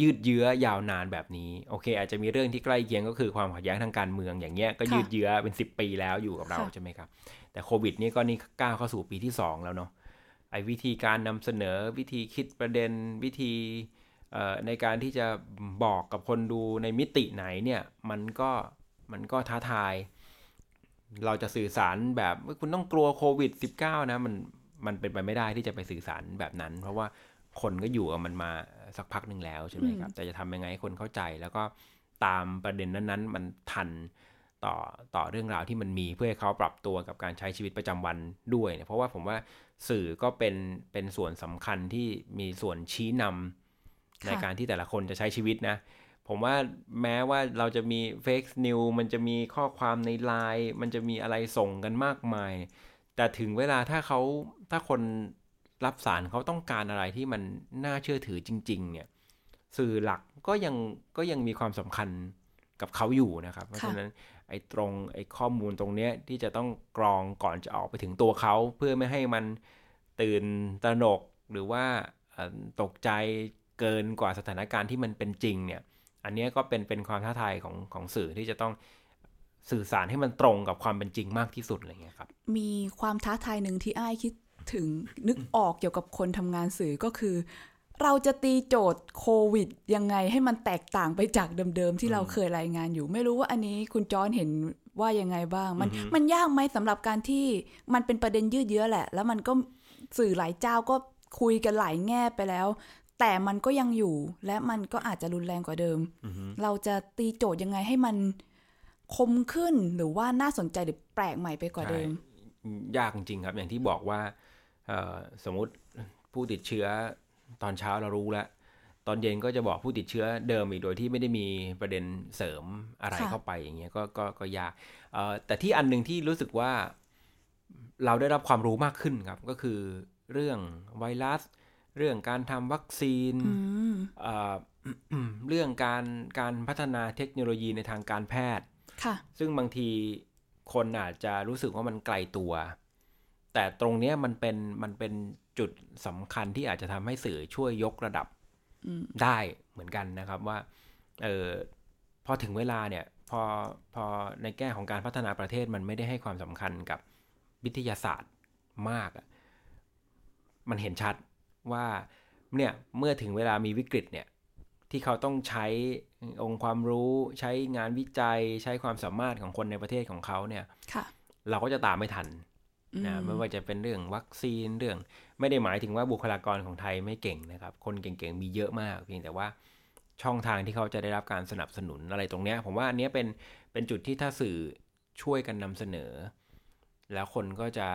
ยืดเยื้อยาวนานแบบนี้โอเค อาจจะมีเรื่องที่ใกล้เคียงก็คือความขัดแย้งทางการเมืองอย่างเงี้ยก็ยืดเยื้อเป็น 10 ปีแล้วอยู่กับเราใช่ไหมครับ แต่โควิดนี่ก็นี่ก้าวเข้าสู่ปีที่ 2 แล้วเนาะไอ้วิธีการนำเสนอวิธีคิดประเด็นวิธีในการที่จะบอกกับคนดูในมิติไหนเนี่ยมันก็มันก็ท้าทาย เราจะสื่อสารแบบคุณต้องกลัวโควิด -19 นะมันมันเป็นไปไม่ได้ที่จะไปสื่อสารแบบนั้น เพราะว่าคนก็อยู่กับมันมา สักพักหนึ่งแล้วใช่ไหมครับ แต่จะทำยังไงให้คนเข้าใจ แล้วก็ตามประเด็นนั้นๆ มันทันต่อต่อเรื่องราวที่มันมีเพื่อให้เขาปรับตัวกับการใช้ชีวิตประจำวันด้วยเนี่ยเพราะว่าผมว่าสื่อก็เป็นเป็นส่วนสำคัญที่มีส่วนชี้นำในการที่แต่ละคนจะใช้ชีวิตนะ ผมว่าแม้ว่าเราจะมีเฟกซ์นิวมันจะมีข้อความในไลน์มันจะมีอะไรส่งกันมากมาย แต่ถึงเวลาถ้าเขาถ้าคน รับสารเขาต้องการอะไรที่มันน่าเชื่อถือจริง ๆ เนี่ย สื่อหลักก็ยังก็ยังมีความสำคัญกับเขาอยู่นะครับ เพราะฉะนั้นไอ้ตรงไอ้ข้อมูลตรงเนี้ยที่จะต้องกรองก่อนจะออกไปถึงตัวเขาเพื่อไม่ให้มันตื่นตระหนกหรือว่าตกใจเกินกว่าสถานการณ์ที่มันเป็นจริงเนี่ย อันนี้ก็เป็นเป็นความท้าทายของของสื่อที่จะต้องสื่อสารให้มันตรงกับความเป็นจริงมากที่สุดอะไรเงี้ยครับ มีความท้าทายหนึ่งที่อ้ายคิด ถึงนึกออกเกี่ยวกับคนทำงานสื่อก็คือ เราจะตีโจทย์โควิด ยังไงให้มันแตกต่างไปจากเดิมๆ ที่เราเคยรายงานอยู่ ไม่รู้ว่าอันนี้คุณจอนเห็นว่ายังไงบ้าง มันมันยากไหมสำหรับการที่มันเป็นประเด็นยืดเยื้อแหละ แล้วมันก็สื่อหลายเจ้าก็คุยกันหลายแง่ไปแล้ว แต่มันก็ยังอยู่ และมันก็อาจจะรุนแรงกว่าเดิม เราจะตีโจทย์ยังไงให้มันคมขึ้นหรือว่าน่าสนใจหรือแปลกใหม่ไปกว่าเดิมยากจริงครับ อย่างที่บอกว่า สมมติผู้ติดเชื้อตอนเช้าเรารู้แล้ว ตอนเย็นก็จะบอกผู้ติดเชื้อเดิมอีกโดยที่ไม่ได้มีประเด็นเสริมอะไรเข้าไปอย่างเงี้ยก็ก็ก็ยากแต่ที่อันหนึ่งที่รู้สึกว่าเราได้รับความรู้มากขึ้นครับ ก็คือเรื่องไวรัส เรื่องการทำวัคซีนเรื่องการการพัฒนาเทคโนโลยีในทางการแพทย์ ซึ่งบางทีคนอาจจะรู้สึกว่ามันไกลตัว แต่ตรงนี้มันเป็นมันเป็นจุดสำคัญที่อาจจะทำให้สื่อช่วยยกระดับได้เหมือนกันนะครับว่าเออพอถึงเวลาเนี่ยพอพอในแง่ของการพัฒนาประเทศมันไม่ได้ให้ความสำคัญกับวิทยาศาสตร์มาก มันเห็นชัดว่าเนี่ยเมื่อถึงเวลามีวิกฤตเนี่ยที่เขาต้องใช้องค์ความรู้ใช้งานวิจัย ใช้ความสามารถของคนในประเทศของเขาเนี่ยเราก็จะตามไม่ทัน นะไม่ว่าจะเป็นเรื่องวัคซีนเรื่อง ไม่ได้หมายถึงว่าบุคลากรของไทยไม่เก่งนะครับ คนเก่งๆมีเยอะมากเพียงแต่ว่าช่องทางที่เขาจะได้รับการสนับสนุนอะไรตรงเนี้ย ผมว่าอันนี้เป็นเป็นจุดที่ถ้าสื่อช่วยกันนำเสนอ แล้วคนก็จะ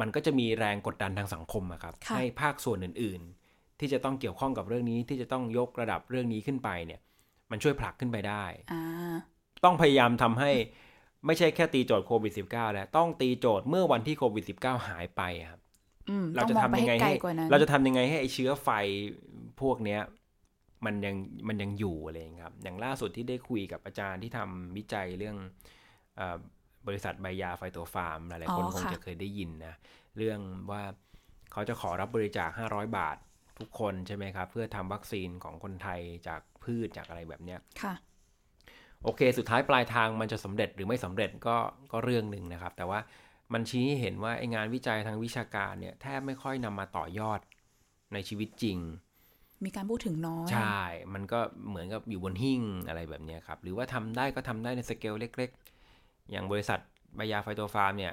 มันก็จะมีแรงกดดันทางสังคมอะครับให้ภาคส่วนอื่น ๆ ที่จะต้องเกี่ยวข้องกับเรื่องนี้ที่จะต้องยกระดับเรื่องนี้ขึ้นไปเนี่ย มันช่วยผลักขึ้นไปได้ต้องพยายามทำให้ ไม่ใช่แค่ตีโจทย์โควิด -19 แล้วต้องตีโจทย์เมื่อวันที่โควิด -19 หายไปครับเราจะทำยังไงให้ เราจะทำยังไงให้ไอเชื้อไฟพวกเนี้ย มันยังมันยังอยู่อะไรครับ อย่างล่าสุดที่ได้คุยกับอาจารย์ที่ทำวิจัยเรื่องบริษัทใบยาไฟตัวฟาร์มหลายๆคนคงจะเคยได้ยินนะเรื่องว่าเขาจะขอรับบริจาค 500 บาททุกคนใช่ไหมครับ เพื่อทำวัคซีนของคนไทยจากพืชจากอะไรแบบเนี้ยค่ะ โอเค สุดท้ายปลายทางมันจะสำเร็จหรือไม่สำเร็จก็ก็เรื่องหนึ่งนะครับ แต่ว่ามันชี้ให้เห็นว่าไองานวิจัยทางวิชาการเนี่ยแทบไม่ค่อยนำมาต่อยอดในชีวิตจริง มีการพูดถึงน้อย ใช่ มันก็เหมือนกับอยู่บนหิ้งอะไรแบบนี้ครับ หรือว่าทำได้ก็ทำได้ในสเกลเล็ก ๆ อย่างบริษัทบายาไฟโตฟาร์มเนี่ย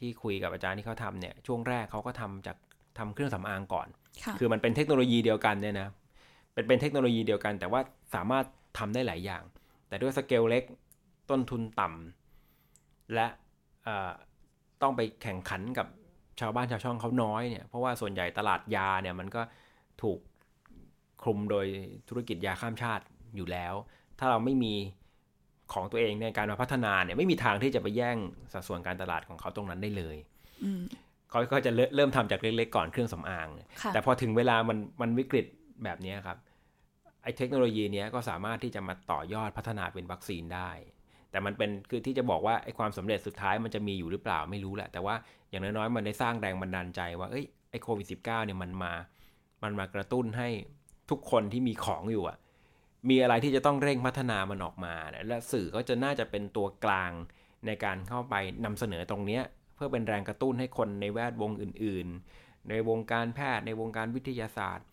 ที่คุยกับอาจารย์ที่เขาทำเนี่ยช่วงแรกเขาก็ทำจากทำเครื่องสำอางก่อนคือมันเป็นเทคโนโลยีเดียวกันเนี่ยนะเป็นเป็นเทคโนโลยีเดียวกัน แต่ว่าสามารถทำได้หลายอย่าง แต่ด้วยสเกลเล็กต้นทุนต่ำและต้องไปแข่งขันกับชาวบ้านชาวช่องเขาน้อยเนี่ยเพราะว่าส่วนใหญ่ตลาดยาเนี่ยมันก็ถูกคลุมโดยธุรกิจยาข้ามชาติอยู่แล้ว ถ้าเราไม่มีของตัวเองในการมาพัฒนาเนี่ยไม่มีทางที่จะไปแย่งสัดส่วนการตลาดของเขาตรงนั้นได้เลยเขาก็จะเริ่มทำจากเล็กๆก่อนเครื่องสำอาง แต่พอถึงเวลามันมันวิกฤตแบบนี้ครับ ไอ้เทคโนโลยีนี้ก็สามารถที่จะมาต่อยอดพัฒนาเป็นวัคซีนได้ แต่มันเป็นคือที่จะบอกว่าไอ้ความสำเร็จสุดท้ายมันจะมีอยู่หรือเปล่าไม่รู้แหละ แต่ว่าอย่างน้อยๆมันได้สร้างแรงบันดาลใจว่าเอ้ยไอ้โควิด -19 เนี่ยมันมา มันมากระตุ้นให้ทุกคนที่มีของอยู่อะมีอะไรที่จะต้องเร่งพัฒนามันออกมา และสื่อก็จะน่าจะเป็นตัวกลางในการเข้าไปนำเสนอตรงเนี้ยเพื่อเป็นแรงกระตุ้นให้คนในแวดวงอื่น ๆ ในวงการแพทย์ในวงการวิทยาศาสตร์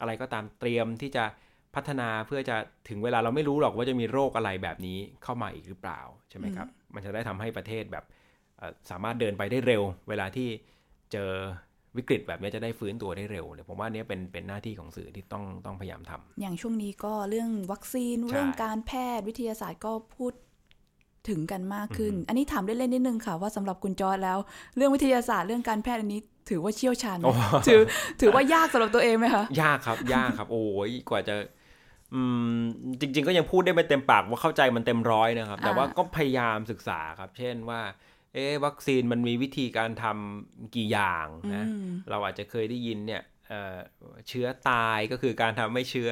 อะไรก็ตามเตรียมที่จะ พัฒนาเพื่อจะถึงเวลาเราไม่รู้หรอกว่าจะมีโรคอะไรแบบนี้เข้ามาอีกหรือเปล่าใช่ไหมครับ มันจะได้ทำให้ประเทศแบบสามารถเดินไปได้เร็ว เวลาที่เจอวิกฤตแบบนี้จะได้ฟื้นตัวได้เร็วเลยผมว่านี้เป็นเป็นหน้าที่ของสื่อที่ต้องต้องพยายามทำอย่างช่วงนี้ก็เรื่องวัคซีนเรื่องการแพทย์วิทยาศาสตร์ก็พูดถึงกันมากขึ้น อันนี้ถามเล่นๆนิดนึงค่ะว่าสำหรับคุณจอร์แล้ว เรื่องวิทยาศาสตร์เรื่องการแพทย์อันนี้ถือว่าเชี่ยวชาญถือถือว่ายากสำหรับตัวเองไหมคะ ยากครับ ยากครับ โอ้ยกว่าจะ อืมจริง ๆ ก็ยังพูดได้ไม่เต็มปากว่าเข้าใจมันเต็มร้อยนะครับ แต่ว่าก็พยายามศึกษาครับ เช่นว่า เอ๊วัคซีนมันมีวิธีการทำกี่อย่างนะเราอาจจะเคยได้ยินเนี่ยเชื้อตายก็คือการทำให้เชื้อ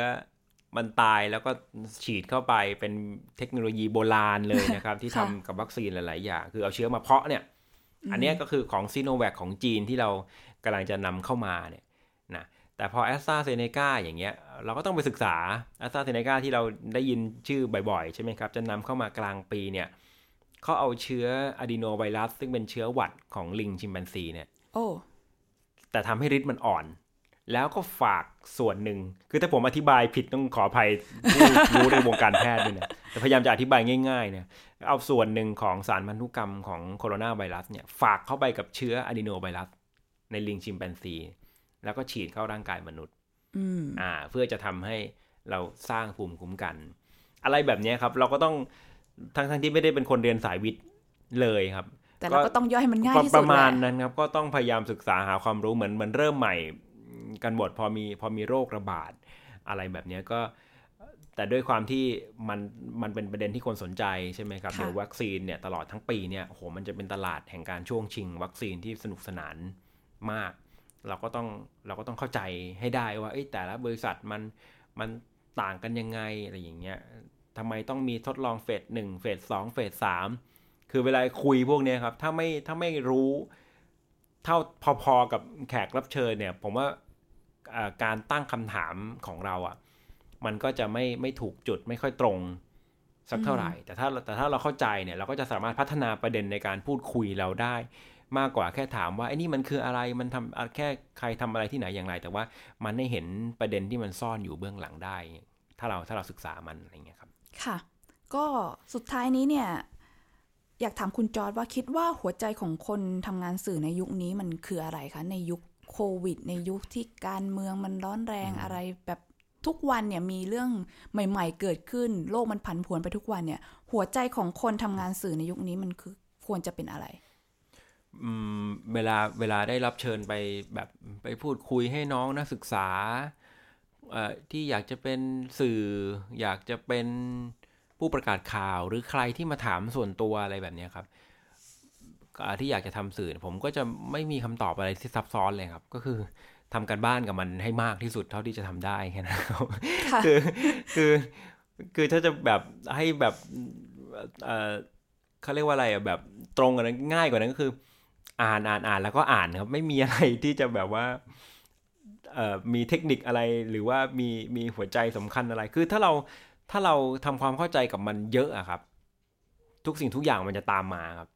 มันตายแล้วก็ฉีดเข้าไปเป็นเทคโนโลยีโบราณเลยนะครับ ที่ทำกับวัคซีนหลาย ๆ อย่าง คือเอาเชื้อมาเพาะเนี่ย อันนี้ก็คือของซีโนแวคของจีนที่เรากำลังจะนำเข้ามาเนี่ยนะ แต่พอแอสตราเซเนกาอย่างเงี้ยเราก็ต้องไปศึกษาแอสตราเซเนกาที่เราได้ยินชื่อบ่อยๆ ใช่ไหมครับ จะนำเข้ามากลางปีเนี่ยเขาเอาเชื้ออะดีโนไวรัส ซึ่งเป็นเชื้อหวัดของลิงชิมแปนซีเนี่ยโอ้แต่ทำให้ฤทธิ์มันอ่อน แล้วก็ฝากส่วนหนึ่ง คือถ้าผมอธิบายผิดต้องขออภัยผู้รู้ในวงการแพทย์ด้วยนะแต่พยายามจะอธิบายง่ายๆเนี่ยเอาส่วนหนึ่งของสารพันธุกรรมของโคโรนาไวรัสเนี่ยฝากเข้าไปกับเชื้ออะดีโนไวรัสในลิงชิมแปนซี แล้วก็ฉีดเข้าร่างกายมนุษย์อ่า เพื่อจะทำให้เราสร้างภูมิคุ้มกัน อะไรแบบนี้ครับ เราก็ต้องทั้งทั้งที่ไม่ได้เป็นคนเรียนสายวิทย์เลยครับ แต่เราก็ต้องย่อยมันง่ายที่สุดประมาณนั้นครับ ก็ต้องพยายามศึกษาหาความรู้เหมือนเหมือนเริ่มใหม่กันหมดพอมีพอมีโรคระบาด อะไรแบบนี้ก็ แต่ด้วยความที่มันมันเป็นประเด็นที่คนสนใจใช่ไหมครับเดี๋ยววัคซีนเนี่ยตลอดทั้งปีเนี่ยโหมันจะเป็นตลาดแห่งการช่วงชิง วัคซีนที่สนุกสนานมาก เราก็ต้องเราก็ต้องเข้าใจให้ได้ว่าแต่ละบริษัทมันมันต่างกันยังไงอะไรอย่างเงี้ยทำไมต้องมีทดลองเฟสหนึ่งเฟสสองเฟสสามคือเวลาคุยพวกนี้ครับ ถ้าไม่ถ้าไม่รู้เท่าพอๆกับแขกรับเชิญเนี่ย ผมว่าการตั้งคำถามของเราอะ่ะ มันก็จะไม่ไม่ถูกจุดไม่ค่อยตรงสักเท่าไหร่ แต่ถ้าแต่ถ้าเราเข้าใจเนี่ย เราก็จะสามารถพัฒนาประเด็นในการพูดคุยเราได้ มากกว่าแค่ถามว่าไอ้นี่มันคืออะไรมันทำแค่ใครทำอะไรที่ไหนอย่างไร แต่ว่ามันได้เห็นประเด็นที่มันซ่อนอยู่เบื้องหลังได้ ถ้าเราถ้าเราศึกษามันอะไรเงี้ยครับค่ะ ก็สุดท้ายนี้เนี่ยอยากถามคุณจอร์ดว่าคิดว่าหัวใจของคนทำงานสื่อในยุคนี้มันคืออะไรคะในยุคโควิด ในยุคที่การเมืองมันร้อนแรงอะไรแบบทุกวันเนี่ยมีเรื่องใหม่ ๆ เกิดขึ้น โลกมันผันผวนไปทุกวันเนี่ย หัวใจของคนทำงานสื่อในยุคนี้มันคือควรจะเป็นอะไร เวลาเวลาได้รับเชิญไปแบบไปพูดคุยให้น้องนักศึกษาที่อยากจะเป็นสื่อ อยากจะเป็นผู้ประกาศข่าว หรือใครที่มาถามส่วนตัวอะไรแบบนี้ครับที่อยากจะทำสื่อ ผมก็จะไม่มีคำตอบอะไรที่ซับซ้อนเลยครับ ก็คือทำกันบ้านกับมันให้มากที่สุดเท่าที่จะทำได้แค่นั้นครับคือคือคือถ้าจะแบบให้แบบเขาเรียกว่าอะไรอะแบบตรงกันง่ายกว่านั้นก็คือ อ่านอ่านอ่านแล้วก็อ่านครับ ไม่มีอะไรที่จะแบบว่ามีเทคนิคอะไรหรือว่ามีมีหัวใจสำคัญอะไร คือถ้าเราถ้าเราทำความเข้าใจกับมันเยอะอะครับ ทุกสิ่งทุกอย่างมันจะตามมาครับ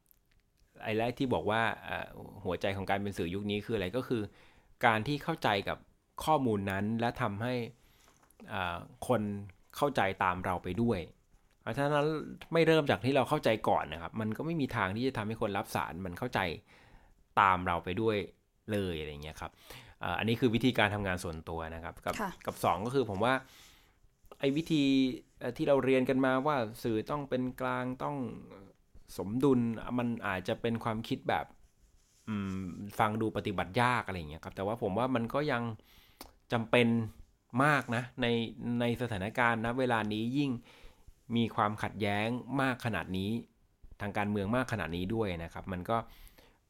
ไอ้แรกที่บอกว่าหัวใจของการเป็นสื่อยุคนี้คืออะไรก็คือ การที่เข้าใจกับข้อมูลนั้นและทำให้คนเข้าใจตามเราไปด้วยเพราะฉะนั้นไม่เริ่มจากที่เราเข้าใจก่อนนะครับ มันก็ไม่มีทางที่จะทำให้คนรับสารมันเข้าใจ ตามเราไปด้วยเลยอะไรเงี้ยครับอันนี้คือวิธีการทำงานส่วนตัวนะครับกับกับสก็คือผมว่าไอ้วิธีที่เราเรียนกันมาว่าสื่อต้องเป็นกลางต้องสมดุลมันอาจจะเป็นความคิดแบบฟังดูปฏิบัติยากอะไรอย่างเงี้ยครับแต่ว่าผมว่ามันก็ยังจำเป็นมากนะในในสถานการณ์นะเวลานี้ยิ่งมีความขัดแย้งมากขนาดนี้ ทางการเมืองมากขนาดนี้ด้วยนะครับ มันก็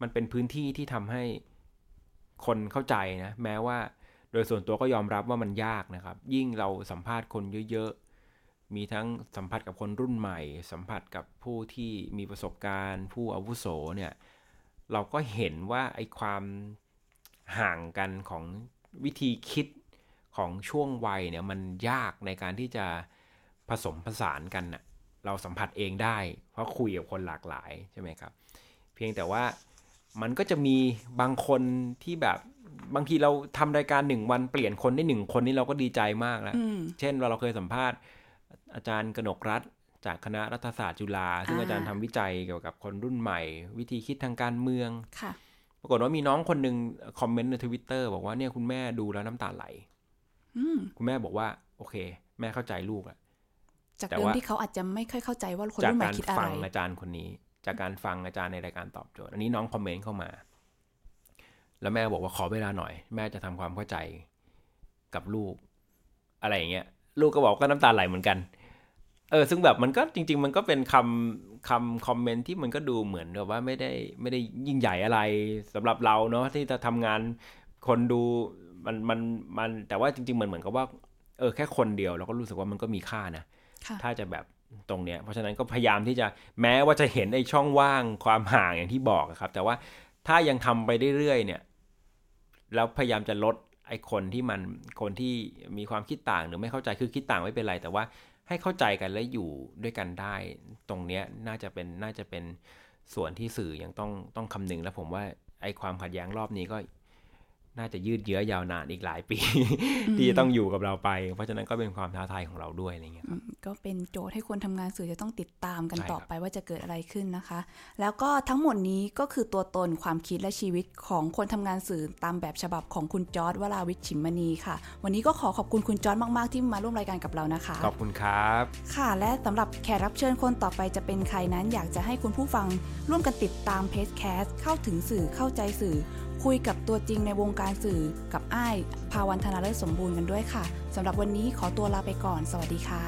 มันเป็นพื้นที่ที่ทำให้คนเข้าใจนะ แม้ว่าโดยส่วนตัวก็ยอมรับว่ามันยากนะครับ ยิ่งเราสัมภาษณ์คนเยอะๆ มีทั้งสัมผัสกับคนรุ่นใหม่ สัมผัสกับผู้ที่มีประสบการณ์ ผู้อาวุโสเนี่ย เราก็เห็นว่าไอ้ความห่างกันของวิธีคิดของช่วงวัยเนี่ยมันยากในการที่จะผสมผสานกันนะเราสัมผัสเองได้ เพราะคุยกับคนหลากหลายใช่ไหมครับ เพียงแต่ว่า มันก็จะมีบางคนที่แบบบางทีเราทำรายการหนึ่งวันเปลี่ยนคนได้หนึ่งคนนี่เราก็ดีใจมากแล้ว เช่นเราเราเคยสัมภาษณ์ อาจารย์กนกรัฐจากคณะรัฐศาสตร์จุฬาซึ่งอาจารย์ทำวิจัยเกี่ยวกับคนรุ่นใหม่ วิธีคิดทางการเมืองค่ะ ปรากฏว่ามีน้องคนหนึ่งคอมเมนต์ในทวิตเตอร์บอกว่าเนี่ยคุณแม่ดูแล้วน้ำตาไหลคุณแม่บอกว่า โอเค แม่เข้าใจลูกอะจากเดิมที่เขาอาจจะไม่ค่อยเข้าใจว่าคนรุ่นใหม่คิดอะไรจากการฟังอาจารย์คนนี้ จากการฟังอาจารย์ในรายการตอบโจทย์ อันนี้น้องคอมเมนต์เข้ามา แล้วแม่บอกว่าขอเวลาหน่อย แม่จะทำความเข้าใจกับลูก อะไรอย่างเงี้ย ลูกก็บอกก็น้ำตาไหลเหมือนกัน เออ ซึ่งแบบมันก็จริง ๆ มันก็เป็นคำคำคอมเมนต์ที่มันก็ดูเหมือนแบบว่าไม่ได้ไม่ได้ยิ่งใหญ่อะไรสำหรับเราเนาะที่จะทำงานคนดูมันมันมันแต่ว่าจริงๆเหมือนเหมือนกับว่า เออแค่คนเดียวเราก็รู้สึกว่ามันก็มีค่านะ ถ้าจะแบบ ตรงเนี้ยเพราะฉะนั้นก็พยายามที่จะแม้ว่าจะเห็นไอ้ช่องว่างความห่างอย่างที่บอกครับ แต่ว่าถ้ายังทำไปเรื่อยๆเนี่ยแล้วพยายามจะลดไอ้คนที่มันคนที่มีความคิดต่างหรือไม่เข้าใจคือคิดต่างไม่เป็นไร แต่ว่าให้เข้าใจกันและอยู่ด้วยกันได้ ตรงเนี้ยน่าจะเป็นน่าจะเป็นส่วนที่สื่อยังต้องต้องคำนึง แล้วผมว่าไอ้ความขัดแย้งรอบนี้ก็ น่าจะยืดเยื้อยาวนานอีกหลายปี ที่จะต้องอยู่กับเราไป เพราะฉะนั้นก็เป็นความท้าทายของเราด้วยอะไรเงี้ยก็เป็นโจทย์ให้คนทำงานสื่อจะต้องติดตามกันต่อไปว่าจะเกิดอะไรขึ้นนะคะ แล้วก็ทั้งหมดนี้ก็คือตัวตนความคิดและชีวิตของคนทำงานสื่อตามแบบฉบับของคุณจอร์ดวราวิทย์ ฉิมมณีค่ะ วันนี้ก็ขอขอบคุณคุณจอร์ดมาก ๆ ที่มาร่วมรายการกับเรานะคะ ขอบคุณครับ ค่ะ และสำหรับแขกรับเชิญคนต่อไปจะเป็นใครนั้น อยากจะให้คุณผู้ฟังร่วมกันติดตาม PRESSCAST เข้าถึงสื่อเข้าใจสื่อ คุยกับตัวจริงในวงการสื่อกับอ้ายภาวันธนาเลิศสมบูรณ์กันด้วยค่ะสำหรับวันนี้ขอตัวลาไปก่อน สวัสดีค่ะ